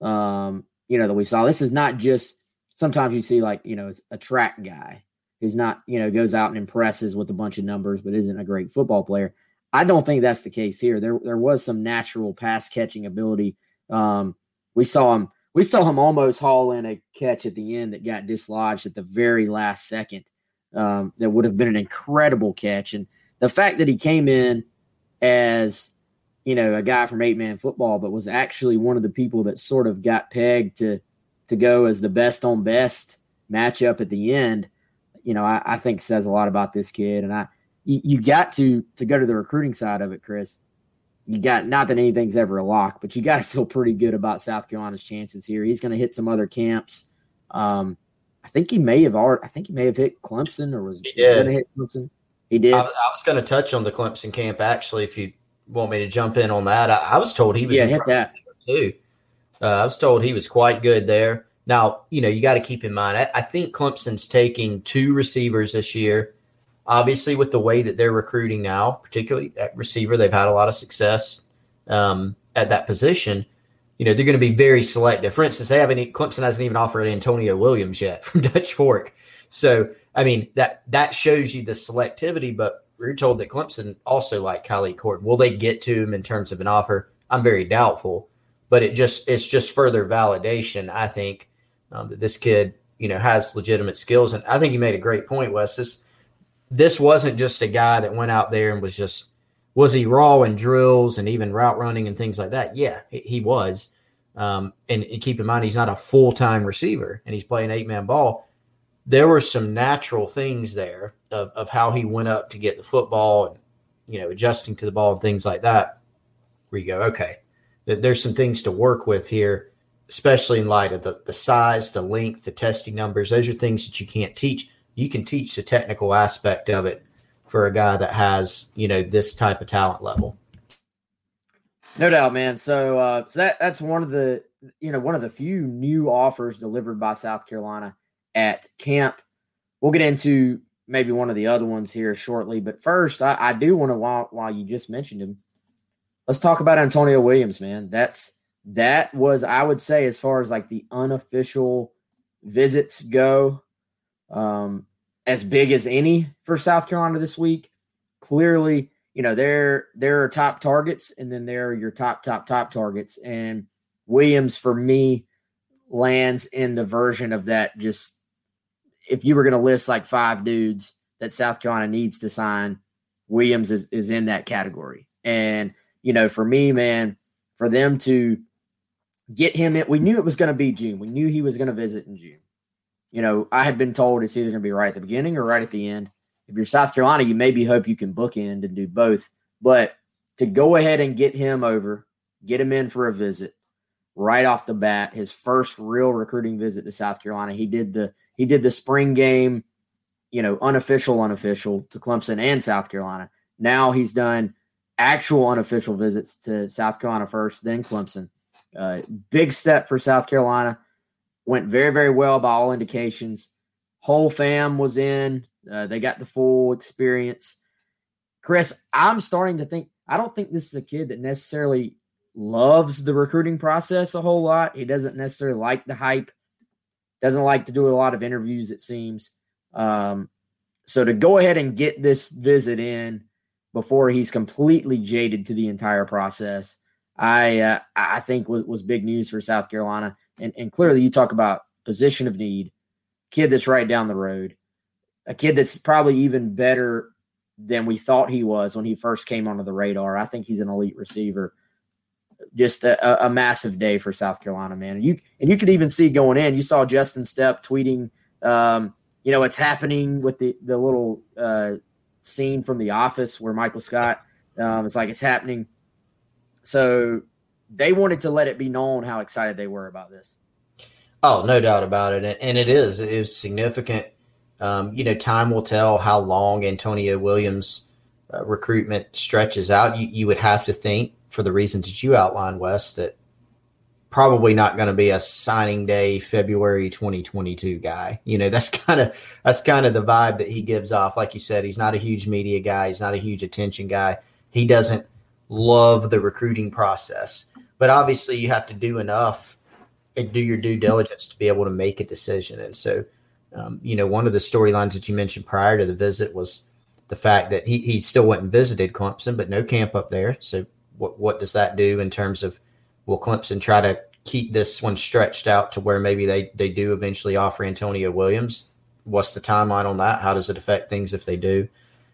Um, you know, that we saw. This is not just sometimes you see like, you know, it's a track guy who's not, you know, goes out and impresses with a bunch of numbers, but isn't a great football player. I don't think that's the case here. There, there was some natural pass catching ability. Um, we saw him we saw him almost haul in a catch at the end that got dislodged at the very last second. Um, that would have been an incredible catch. And the fact that he came in as, you know, a guy from eight man football, but was actually one of the people that sort of got pegged to to go as the best on best matchup at the end, you know, I, I think says a lot about this kid. And I you, you got to to go to the recruiting side of it, Chris you got not that anything's ever a lock, but you got to feel pretty good about South Carolina's chances here. He's going to hit some other camps. Um, I think he may have already. I think he may have hit Clemson or was he going to hit Clemson. He did. I, I was going to touch on the Clemson camp actually. If you want me to jump in on that, I, I was told he was yeah hit that too. Uh, I was told he was quite good there. Now you know you got to keep in mind. I, I think Clemson's taking two receivers this year Obviously, with the way that they're recruiting now, particularly at receiver, they've had a lot of success um, at that position. You know, they're going to be very selective. For instance, they haven't Clemson hasn't even offered Antonio Williams yet from Dutch Fork. So, I mean, that that shows you the selectivity, but we're told that Clemson also like Kylie Corton. Will they get to him in terms of an offer? I'm very doubtful, but it just it's just further validation, I think, um, that this kid, you know, has legitimate skills. And I think you made a great point, Wes. This this wasn't just a guy that went out there and was just was he raw in drills and even route running and things like that? Yeah, he was. Um, and, keep in mind, he's not a full time receiver and he's playing eight man ball. There were some natural things there of, of how he went up to get the football and, you know, adjusting to the ball and things like that. Where you go, okay, there's some things to work with here, especially in light of the, the size, the length, the testing numbers. Those are things that you can't teach you can teach the technical aspect of it for a guy that has you know this type of talent level. No doubt, man. So, uh, so that that's one of the you know one of the few new offers delivered by South Carolina at camp. We'll get into maybe one of the other ones here shortly, but first, I, I do want to while while you just mentioned him, let's talk about Antonio Williams, man. That's that was I would say as far as like the unofficial visits go um, as big as any for South Carolina this week. Clearly, you know, there are top targets, and then there are your top, top, top targets. And Williams, for me, lands in the version of that. Just if you were going to list like five dudes that South Carolina needs to sign, Williams is, is in that category. And, you know, for me, man, for them to get him in, we knew it was going to be June. We knew he was going to visit in June you know, I had been told it's either going to be right at the beginning or right at the end. If you're South Carolina, you maybe hope you can bookend and do both. But to go ahead and get him over, get him in for a visit right off the bat, his first real recruiting visit to South Carolina. He did the he did the spring game, you know, unofficial, unofficial to Clemson and South Carolina. Now he's done actual unofficial visits to South Carolina first, then Clemson. Uh, big step for South Carolina went very, very well by all indications. Whole fam was in. Uh, they got the full experience. Chris, I'm starting to think, I don't think this is a kid that necessarily loves the recruiting process a whole lot. He doesn't necessarily like the hype, doesn't like to do a lot of interviews, it seems. Um, so to go ahead and get this visit in before he's completely jaded to the entire process, I uh, I think was, was big news for South Carolina and, and clearly you talk about position of need, kid that's right down the road, a kid that's probably even better than we thought he was when he first came onto the radar. I think he's an elite receiver. Just a, a massive day for South Carolina, man. And you and you could even see going in. You saw Justin Stepp tweeting, um, you know, it's happening with the the little uh, scene from The Office where Michael Scott. Um, it's like it's happening. So they wanted to let it be known how excited they were about this. Oh, no doubt about it, and it is. It is significant. Um, you know, time will tell how long Antonio Williams' uh, recruitment stretches out. You, you would have to think, for the reasons that you outlined, Wes, that probably not going to be a signing day February 2022 guy. You know, that's kind of that's kind of the vibe that he gives off. Like you said, he's not a huge media guy. He's not a huge attention guy. He doesn't love the recruiting process. But obviously, you have to do enough and do your due diligence to be able to make a decision. And so, um, you know, one of the storylines that you mentioned prior to the visit was the fact that he, he still went and visited Clemson, but no camp up there. So, what what does that do in terms of will Clemson try to keep this one stretched out to where maybe they they do eventually offer Antonio Williams? What's the timeline on that? How does it affect things if they do?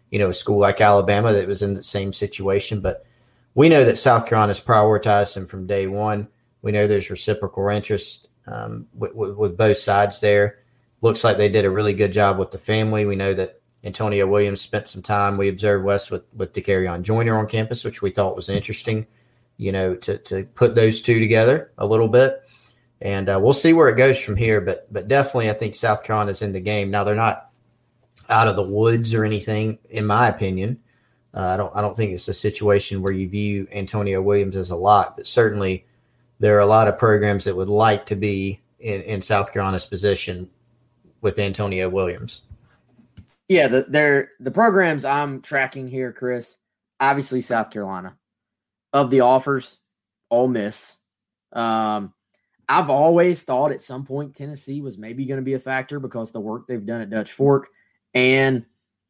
You know, a school like Alabama that was in the same situation, but we know that South Carolina's prioritized him from day one. We know there's reciprocal interest um, with, with, with, both sides there. Looks like they did a really good job with the family. We know that Antonio Williams spent some time. We observed Wes with with Dakereon Joyner on campus, which we thought was interesting. You know, to to put those two together a little bit, and uh, we'll see where it goes from here. But but definitely, I think South Carolina's in the game now. They're not out of the woods or anything, in my opinion. Uh, I don't I don't think it's a situation where you view Antonio Williams as a lot, but certainly there are a lot of programs that would like to be in, in South Carolina's position with Antonio Williams. Yeah, the they're the programs I'm tracking here, Chris. Obviously, South Carolina. Of the offers, Ole Miss. Um, I've always thought at some point Tennessee was maybe going to be a factor because the work they've done at Dutch Fork and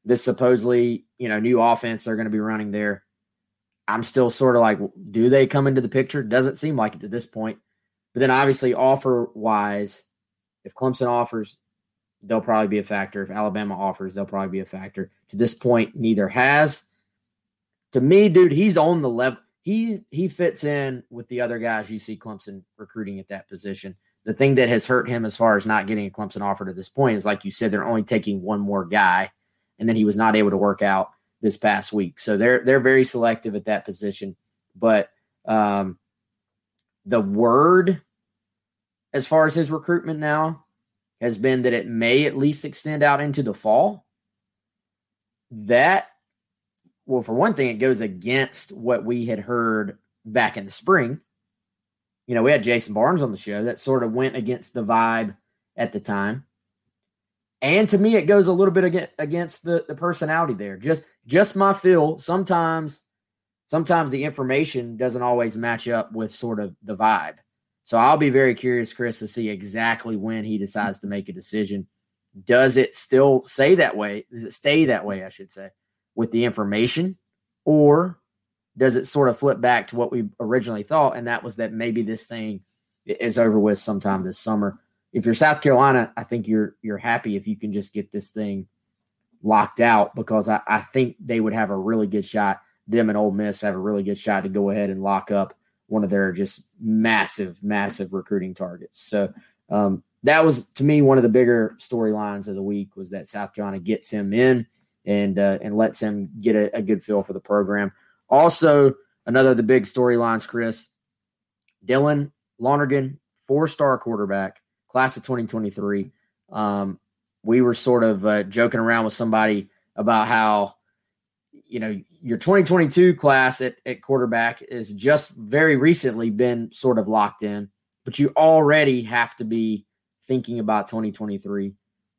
this supposedly you know new offense they're going to be running there. I'm still sort of like, do they come into the picture? Doesn't seem like it at this point. But then obviously offer wise, if Clemson offers, they'll probably be a factor. If Alabama offers, they'll probably be a factor. To this point, neither has. To me, dude, he's on the level. He he fits in with the other guys you see Clemson recruiting at that position. The thing that has hurt him as far as not getting a Clemson offer to this point is like you said, they're only taking one more guy, and then he was not able to work out this past week. So they're they're very selective at that position. But um, the word as far as his recruitment now has been that it may at least extend out into the fall. That, well, for one thing, it goes against what we had heard back in the spring. You know, we had Jason Barnes on the show that sort of went against the vibe at the time. And to me, it goes a little bit against the, the personality there. Just just my feel. Sometimes, sometimes the information doesn't always match up with sort of the vibe. So I'll be very curious, Chris, to see exactly when he decides to make a decision. Does it still say that way? Does it stay that way, I should say, with the information? Or does it sort of flip back to what we originally thought? And that was that maybe this thing is over with sometime this summer. If you're South Carolina, I think you're you're happy if you can just get this thing locked out because I, I think they would have a really good shot. Them and Ole Miss have a really good shot to go ahead and lock up one of their just massive, massive recruiting targets. So um, that was to me one of the bigger storylines of the week was that South Carolina gets him in and uh, and lets him get a, a, good feel for the program. Also, another of the big storylines, Chris, Dylan Lonergan, four star quarterback, class of 2023. Um, we were sort of uh, joking around with somebody about how you know, your 2022 class at, at quarterback is just very recently been sort of locked in, but you already have to be thinking about 2023,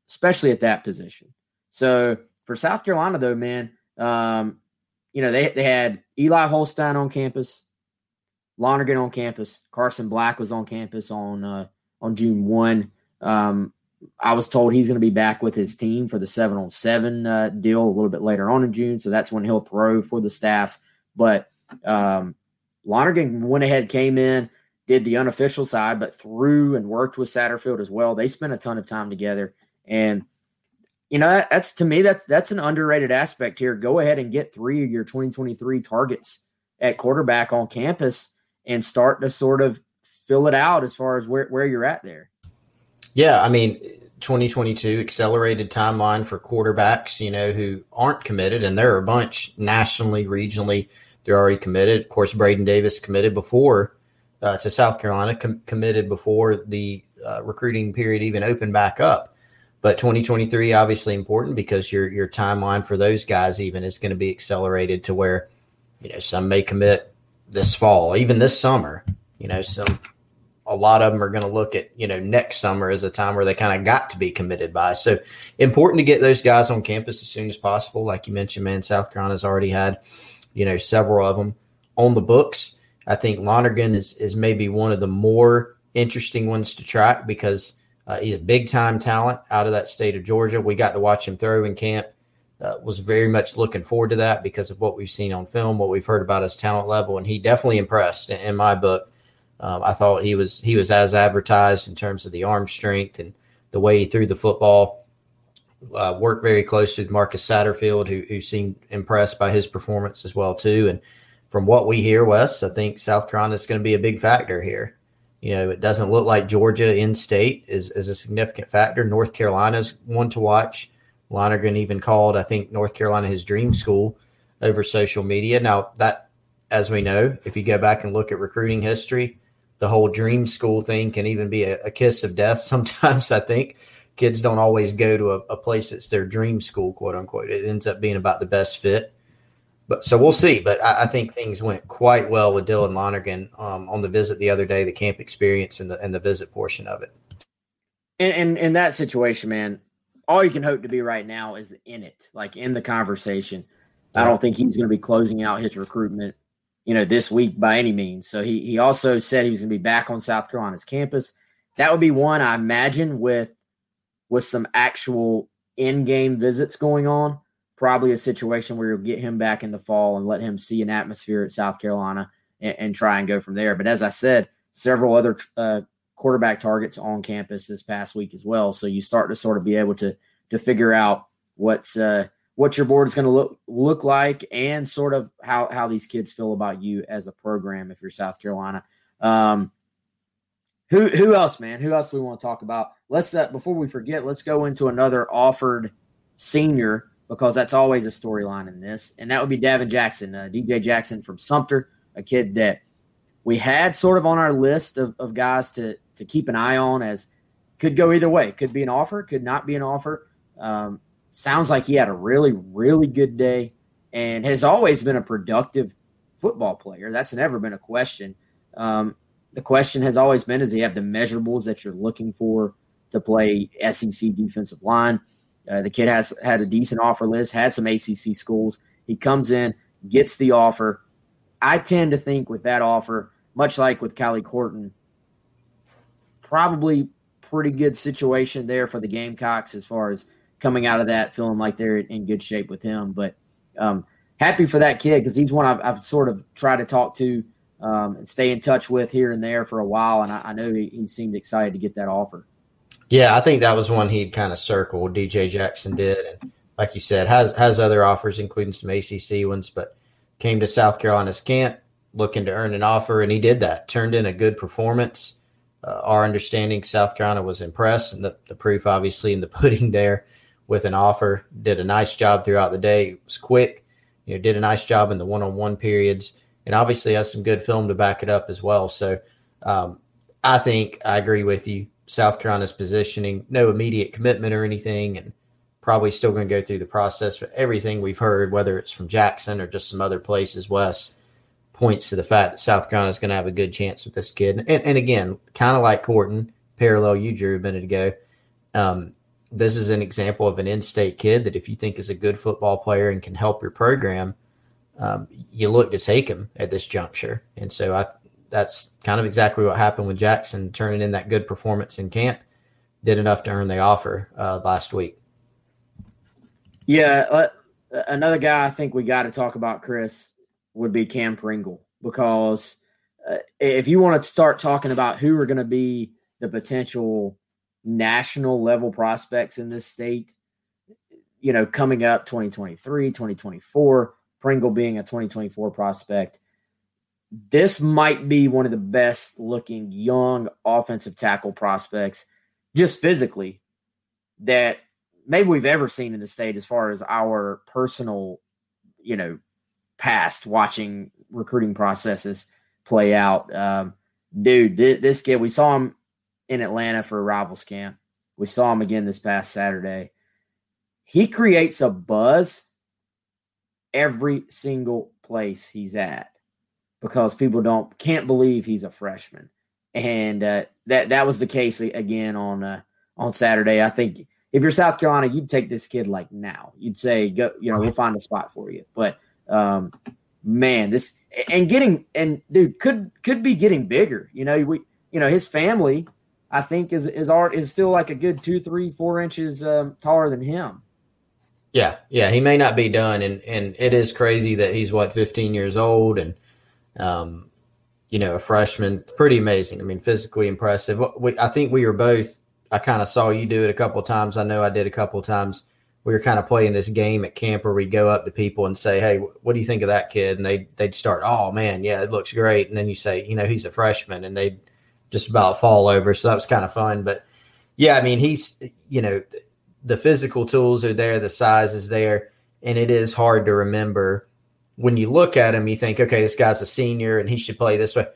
especially at that position. So for South Carolina, though, man, um, you know, they, they had Eli Holstein on campus, Lonergan on campus, Carson Black was on campus on uh, on June 1. Um, I was told he's going to be back with his team for the seven on seven uh, deal a little bit later on in June. So that's when he'll throw for the staff. But um, Lonergan went ahead, came in, did the unofficial side, but threw and worked with Satterfield as well. They spent a ton of time together. And, you know, that's to me, that's, that's an underrated aspect here. Go ahead and get three of your 2023 targets at quarterback on campus and start to sort of fill it out as far as where, where you're at there. Yeah, I mean, 2022 accelerated timeline for quarterbacks, you know, who aren't committed, and there are a bunch nationally, regionally. They're already committed. Of course, Braden Davis committed before uh, to South Carolina, com- committed before the uh, recruiting period even opened back up. But 2023 obviously important because your your timeline for those guys even is going to be accelerated to where you know some may commit this fall, even this summer. You know, some a lot of them are going to look at you know next summer as a time where they kind of got to be committed by. So important to get those guys on campus as soon as possible. Like you mentioned, man, South Carolina's already had you know several of them on the books. I think Lonergan is is maybe one of the more interesting ones to track because uh, he's a big time talent out of that state of Georgia. We got to watch him throw in camp. Uh, was very much looking forward to that because of what we've seen on film, what we've heard about his talent level, and he definitely impressed in, in my book. Um, I thought he was he was as advertised in terms of the arm strength and the way he threw the football. Uh, worked very closely with Marcus Satterfield, who who seemed impressed by his performance as well too. And from what we hear, Wes, I think South Carolina is going to be a big factor here. You know, it doesn't look like Georgia in state is, is a significant factor. North Carolina's one to watch. Lonergan even called, I think, North Carolina his dream school over social media. Now, that, as we know, if you go back and look at recruiting history, the whole dream school thing can even be a, a kiss of death. Sometimes I think kids don't always go to a, a, place that's their dream school, quote unquote. It ends up being about the best fit. But so we'll see. But I, I think things went quite well with Dylan Lonergan um, on the visit the other day, the camp experience and the and the visit portion of it. In in that situation, man, all you can hope to be right now is in it, like in the conversation. I don't think he's going to be closing out his recruitment, you know, this week by any means. So he he also said he was going to be back on South Carolina's campus. That would be one I imagine with with some actual in-game visits going on. Probably a situation where you'll get him back in the fall and let him see an atmosphere at South Carolina and, and try and go from there. But as I said, several other uh, quarterback targets on campus this past week as well. So you start to sort of be able to to figure out what's uh, what your board is going to look look like and sort of how how these kids feel about you as a program if you're South Carolina. Um, who who else, man? Who else do we want to talk about? Let's uh, before we forget, let's go into another offered senior because that's always a storyline in this, and that would be Davin Jackson, uh, DJ Jackson from Sumter, a kid that we had sort of on our list of, of guys to to keep an eye on as could go either way. Could be an offer, could not be an offer. Um, sounds like he had a really, really good day and has always been a productive football player. That's never been a question. Um, the question has always been: Does he have the measurables that you're looking for to play SEC defensive line? Uh, the kid has had a decent offer list, had some ACC schools. He comes in, gets the offer. I tend to think with that offer, much like with Callie Corton, probably pretty good situation there for the Gamecocks as far as coming out of that feeling like they're in good shape with him. But um, happy for that kid because he's one I've, I've, sort of tried to talk to um, and stay in touch with here and there for a while, and I, I know he, he, seemed excited to get that offer. Yeah, I think that was one he'd kind of circled. DJ Jackson did, and like you said, has has other offers, including some ACC ones, but came to South Carolina's camp looking to earn an offer, and he did that. Turned in a good performance. Uh, our understanding, South Carolina was impressed, and the, the proof, obviously, in the pudding there with an offer. Did a nice job throughout the day. It was quick. You know, did a nice job in the one-on-one periods, and obviously has some good film to back it up as well. So, um, I think I agree with you. South Carolina's positioning, no immediate commitment or anything, and probably still going to go through the process. But everything we've heard, whether it's from Jackson or just some other places, Wes, points to the fact that South Carolina is going to have a good chance with this kid. And, and again, kind of like Corton, parallel you drew a minute ago. Um, this is an example of an in-state kid that if you think is a good football player and can help your program, um, you look to take him at this juncture. And so I, that's kind of exactly what happened with Jackson, turning in that good performance in camp, did enough to earn the offer uh, last week. Yeah, uh, another guy I think we got to talk about, Chris, would be Cam Pringle because uh, if you want to start talking about who are going to be the potential national level prospects in this state, you know, coming up 2023, 2024, Pringle being a 2024 prospect, this might be one of the best looking young offensive tackle prospects just physically that maybe we've ever seen in the state as far as our personal, you know, past watching recruiting processes play out. Um, dude, th- this kid, we saw him in Atlanta for a rivals camp. We saw him again this past Saturday. He creates a buzz every single place he's at because people don't can't believe he's a freshman, and uh, that that was the case again on uh, on Saturday. I think if you're South Carolina, you'd take this kid like now. You'd say, go, you know, we'll find a spot for you. But um, man, this and getting and dude could could be getting bigger. You know, we you know his family I think is is art is still like a good two, three, four inches um, taller than him. Yeah, yeah, he may not be done, and and it is crazy that he's what 15 years old and, um, you know, a freshman. It's pretty amazing. I mean, physically impressive. We, I think we were both. I kind of saw you do it a couple times. I know I did a couple times. We were kind of playing this game at camp where we go up to people and say, "Hey, what do you think of that kid?" And they they'd start, "Oh man, yeah, it looks great." And then you say, "You know, he's a freshman," and they just about fall over. So that was kind of fun. But yeah, I mean, he's, you know, the physical tools are there, the size is there, and it is hard to remember. When you look at him, you think, okay, this guy's a senior and he should play this way.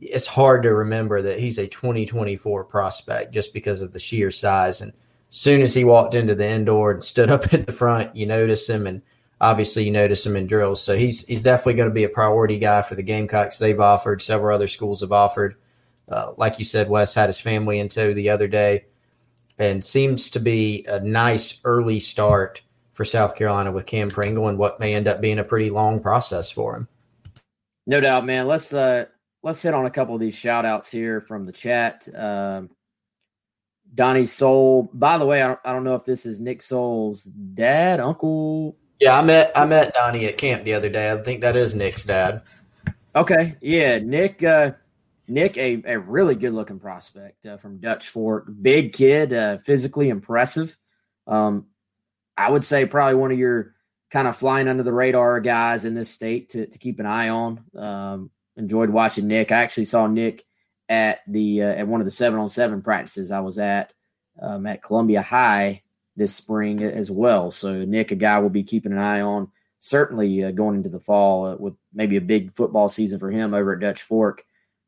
It's hard to remember that he's a 2024 prospect just because of the sheer size. And as soon as he walked into the indoor and stood up at the front, you notice him, and obviously you notice him in drills. So he's he's definitely going to be a priority guy for the Gamecocks. They've offered, several other schools have offered. Uh, like you said, Wes had his family in tow the other day. and seems to be a nice early start for South Carolina with Cam Pringle and what may end up being a pretty long process for him. No doubt, man. Let's uh let's hit on a couple of these shout outs here from the chat. Um, Donnie Soul. By the way, I don't, I don't know if this is Nick Soul's dad, uncle. Yeah, I met I met Donnie at camp the other day. I think that is Nick's dad. Okay, yeah, Nick. Uh, Nick, a, a really good looking prospect uh, from Dutch Fork, big kid, uh, physically impressive. Um, I would say probably one of your kind of flying under the radar guys in this state to, to keep an eye on. Um, enjoyed watching Nick. I actually saw Nick at the uh, at one of the seven on seven practices I was at um, at Columbia High this spring as well. So Nick, a guy we'll be keeping an eye on, certainly uh, going into the fall uh, with maybe a big football season for him over at Dutch Fork.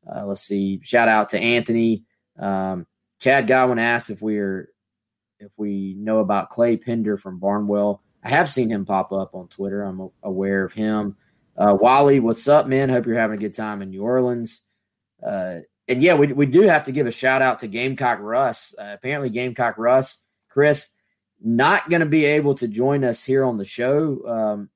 Uh, let's see. Shout out to Anthony. Um, Chad Godwin asked if we are if we know about Clay Pender from Barnwell. I have seen him pop up on Twitter. I'm aware of him. Uh, Wally, what's up, man? Hope you're having a good time in New Orleans. Uh, and yeah, we, we do have to give a shout out to Gamecock Russ. Uh, apparently, Gamecock Russ, Chris, not going to be able to join us here on the show um,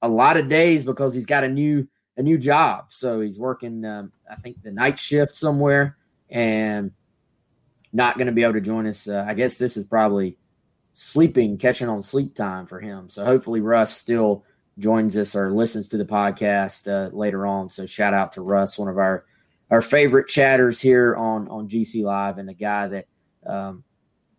a lot of days because he's got a new a new job. So he's working, um, I think, the night shift somewhere, and not going to be able to join us. Uh, I guess this is probably sleeping, catching on sleep time for him. So hopefully Russ still joins us or listens to the podcast uh, later on. So shout out to Russ, one of our our favorite chatters here on on GC Live, and a guy that um,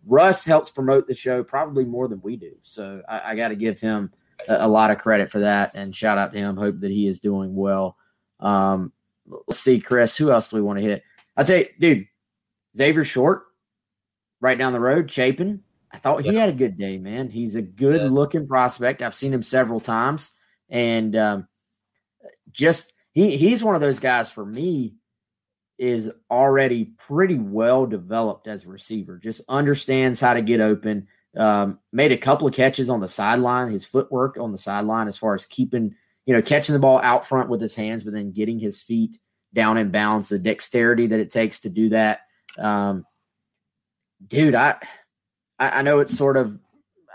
Russ helps promote the show probably more than we do. So I, I got to give him a, a, lot of credit for that, and shout out to him. Hope that he is doing well. Um, let's see, Chris. Who else do we want to hit? I'll tell you, dude. Xavier Short, right down the road, Chapin. I thought he had a good day, man. He's a good yeah. looking prospect. I've seen him several times, and um, just he he's one of those guys for me is already pretty well developed as a receiver. Just understands how to get open. Um, made a couple of catches on the sideline. His footwork on the sideline, as far as keeping you know catching the ball out front with his hands, but then getting his feet down in bounds. The dexterity that it takes to do that. Um, dude, I I, know it's sort of.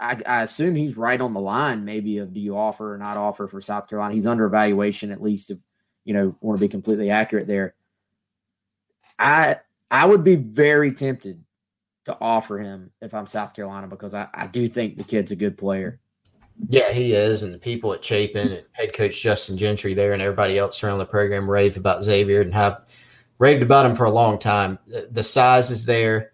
I, I, assume he's right on the line, maybe of do you offer or not offer for South Carolina. He's under evaluation, at least if you know want to be completely accurate there. I I would be very tempted to offer him if I'm South Carolina because I, I do think the kid's a good player. Yeah, he is, and the people at Chapin and head coach Justin Gentry there and everybody else around the program rave about Xavier and have raved about him for a long time. The size is there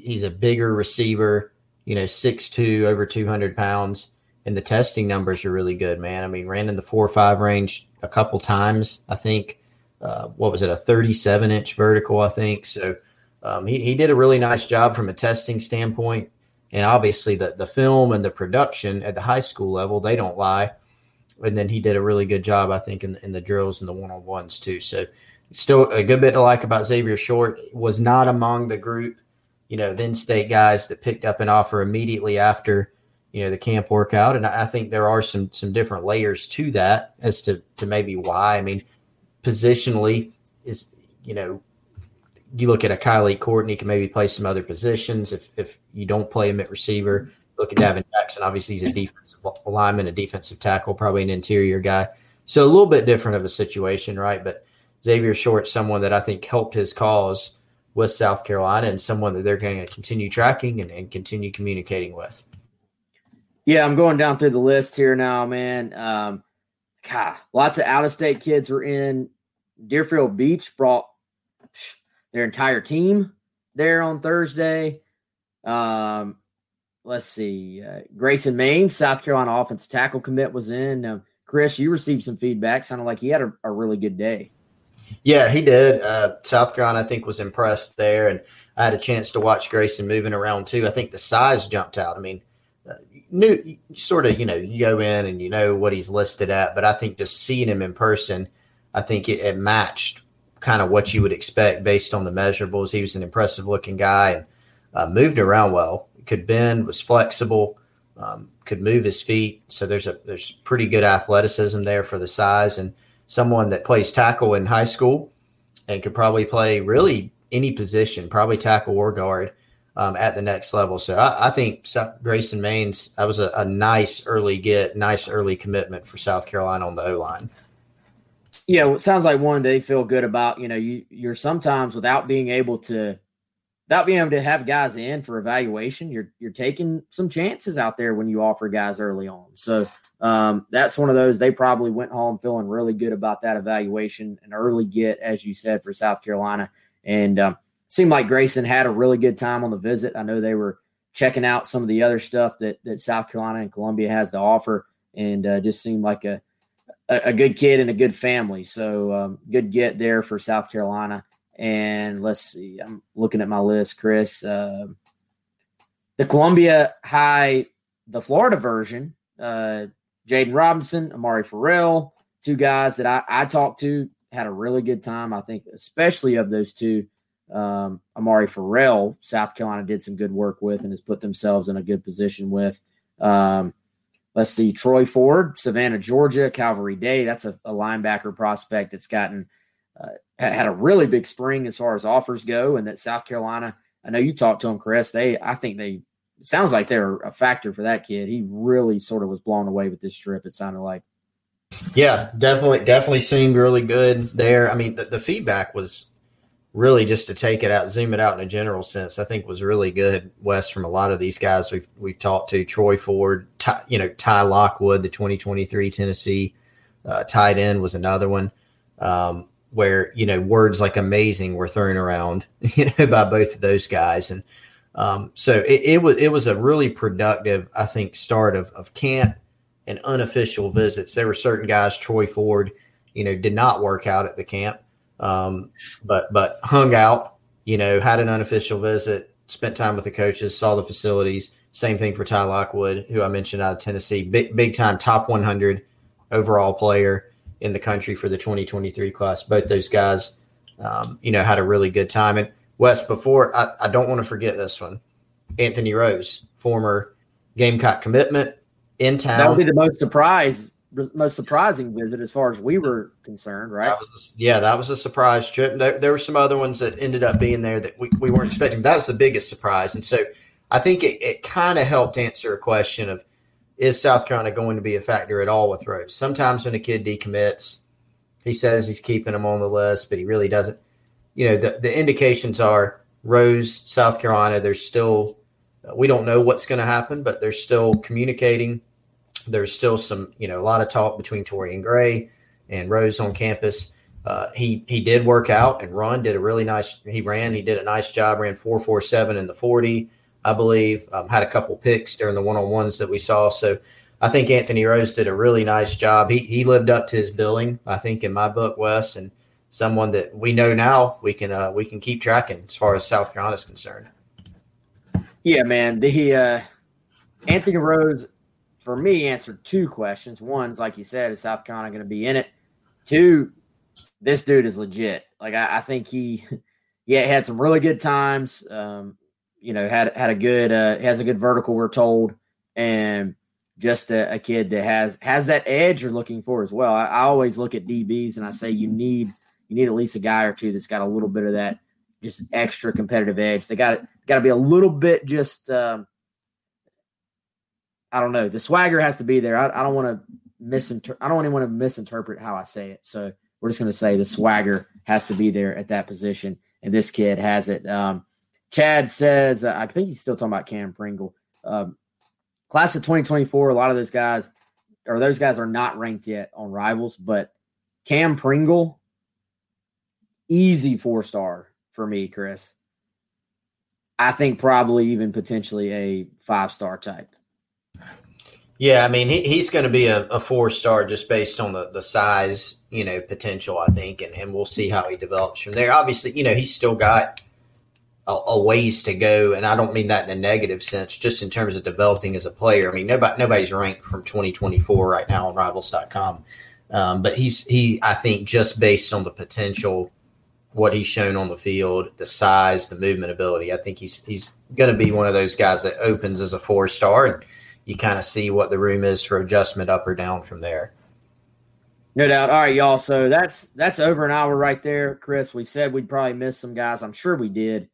he's a bigger receiver, you know, six two, over 200 pounds. And the testing numbers are really good, man. I mean, ran in the four or five range a couple times. I think, uh, what was it, a 37 inch vertical, I think. So um, he, he did a really nice job from a testing standpoint. And obviously, the, the film and the production at the high school level, they don't lie. And then he did a really good job, I think, in, in the drills and the one on ones, too. So, still a good bit to like about Xavier Short. Was not among the group you know, then state guys that picked up an offer immediately after, you know, the camp workout. And I think there are some some different layers to that as to to maybe why. I mean, positionally is you know, you look at a Kylie Courtney can maybe play some other positions if if you don't play him at receiver. Look at Davin Jackson. Obviously, he's a defensive lineman, a defensive tackle, probably an interior guy. So a little bit different of a situation, right? But Xavier Short, someone that I think helped his cause with South Carolina and someone that they're going to continue tracking and, and continue communicating with. Yeah, I'm going down through the list here now, man. Um, God, lots of out of state kids were in. Deerfield Beach brought their entire team there on Thursday. Um, let's see. Uh, Grayson Maine, South Carolina offensive tackle commit was in. Chris, you received some feedback. Sounded like he had a, a really good day. Yeah, he did. Uh, South Carolina, I think, was impressed there, and I had a chance to watch Grayson moving around too. I think the size jumped out. I mean, uh, new sort of, you know, you go in and you know what he's listed at, but I think just seeing him in person, I think it, it matched kind of what you would expect based on the measurables. He was an impressive looking guy and uh, moved around well. Could bend, was flexible, um, could move his feet. So there's a there's pretty good athleticism there for the size and someone that plays tackle in high school and could probably play really any position, probably tackle or guard. um, at the next level. So I, I think Grayson Mains, that was a, a, nice early get, nice early commitment for South Carolina on the O line. Yeah, well, it sounds like one they feel good about. You know, you you're sometimes without being able to, without being able to have guys in for evaluation, you're you're taking some chances out there when you offer guys early on. So um, that's one of those they probably went home feeling really good about that evaluation, an early get, as you said, for South Carolina, and um, seemed like Grayson had a really good time on the visit. I know they were checking out some of the other stuff that that South Carolina and Columbia has to offer, and uh, just seemed like a, a, a good kid and a good family. So um, good get there for South Carolina. And let's see, I'm looking at my list, Chris. Uh, the Columbia High, the Florida version, uh, Jaden Robinson, Amari Farrell, two guys that I, I talked to had a really good time. I think, especially of those two, um, Amari Farrell, South Carolina did some good work with and has put themselves in a good position with. Um, let's see, Troy Ford, Savannah, Georgia, Calvary Day. That's a, a linebacker prospect that's gotten uh, had a really big spring as far as offers go, and that South Carolina. I know you talked to him, Chris. They, I think they sounds like they're a factor for that kid. He really sort of was blown away with this trip. It sounded like. Yeah, definitely, definitely seemed really good there. I mean, the, the feedback was really just to take it out, zoom it out in a general sense, I think was really good. Wes, from a lot of these guys we've we've talked to, Troy Ford, Ty, you know Ty Lockwood, the 2023 Tennessee uh, tight end was another one, um, where you know words like amazing were thrown around, you know, by both of those guys, and um, so it, it was it was a really productive, I think, start of of camp and unofficial visits. There were certain guys, Troy Ford, you know, did not work out at the camp um, but but hung out, you know, had an unofficial visit, spent time with the coaches, saw the facilities. Same thing for Ty Lockwood, who I mentioned out of Tennessee, big big time top 100 overall player in the country for the 2023 class. Both those guys, um, you know, had a really good time. And Wes, before I, I don't want to forget this one, Anthony Rose, former Gamecock commitment in town. That would be the most surprise most surprising visit as far as we were concerned, right? That was yeah, that was a surprise trip. There, there were some other ones that ended up being there that we, we weren't expecting. That was the biggest surprise. And so I think it, it kind of helped answer a question of is South Carolina going to be a factor at all with Rose? Sometimes when a kid decommits, he says he's keeping him on the list, but he really doesn't. You know, the, the indications are Rose, South Carolina, there's still, we don't know what's going to happen, but they're still communicating there's still some, you know, a lot of talk between Torrian Gray and Rose on campus. Uh, he he did work out and run. Did a really nice. He ran. He did a nice job. Ran four four seven in the forty, I believe. Um, had a couple picks during the one on ones that we saw. So I think Anthony Rose did a really nice job. He he lived up to his billing. I think in my book, Wes, and someone that we know now we can uh, we can keep tracking as far as South Carolina is concerned. Yeah, man. The uh, Anthony Rose for me, answered two questions. One's like you said, is South Carolina going to be in it? Two, this dude is legit. Like I, I think he, yeah, had some really good times. Um, you know, had had a good uh, has a good vertical. We're told, and just a, a, kid that has has that edge you're looking for as well. I, I, always look at DBs and I say you need you need at least a guy or two that's got a little bit of that just extra competitive edge. They got got to be a little bit just. Um, I don't know. The swagger has to be there. I, I don't want to misinterpret. I don't want to misinterpret how I say it. So we're just going to say the swagger has to be there at that position, and this kid has it. Um, Chad says, uh, I think he's still talking about Cam Pringle. Um, class of 2024, a lot of those guys, or those guys are not ranked yet on rivals, but Cam Pringle, easy four star for me, Chris. I think probably even potentially a five star type. Yeah, I mean, he, he's going to be a, a four star just based on the, the size, you know, potential, I think, and, and we'll see how he develops from there. Obviously, you know, he's still got a, a, ways to go, and I don't mean that in a negative sense, just in terms of developing as a player. I mean, nobody, nobody's ranked from 2024 right now on Rivals.com, um, but he's he, I think, just based on the potential, what he's shown on the field, the size, the movement ability, I think he's he's going to be one of those guys that opens as a four star and you kind of see what the room is for adjustment up or down from there. No doubt. All right, y'all. So that's that's over an hour right there, Chris. We said we'd probably miss some guys. I'm sure we did.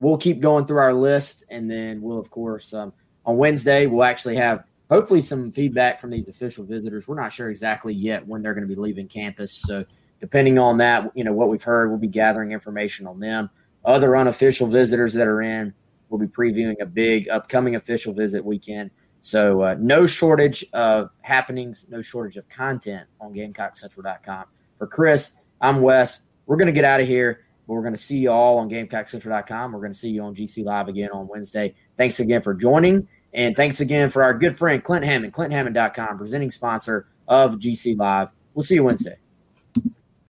we'll keep going through our list, and then we'll, of course, um, on Wednesday, we'll actually have hopefully some feedback from these official visitors. We're not sure exactly yet when they're going to be leaving campus. So, depending on that, you know, what we've heard, we'll be gathering information on them. Other unofficial visitors that are in, we'll be previewing a big upcoming official visit weekend. So, uh, no shortage of happenings, no shortage of content on GamecockCentral.com. For Chris, I'm Wes. We're going to get out of here. But we're going to see you all on GamecockCentral.com. We're going to see you on GC Live again on Wednesday. Thanks again for joining. And thanks again for our good friend Clint Hammond, ClintHammond.com, presenting sponsor of GC Live. We'll see you Wednesday.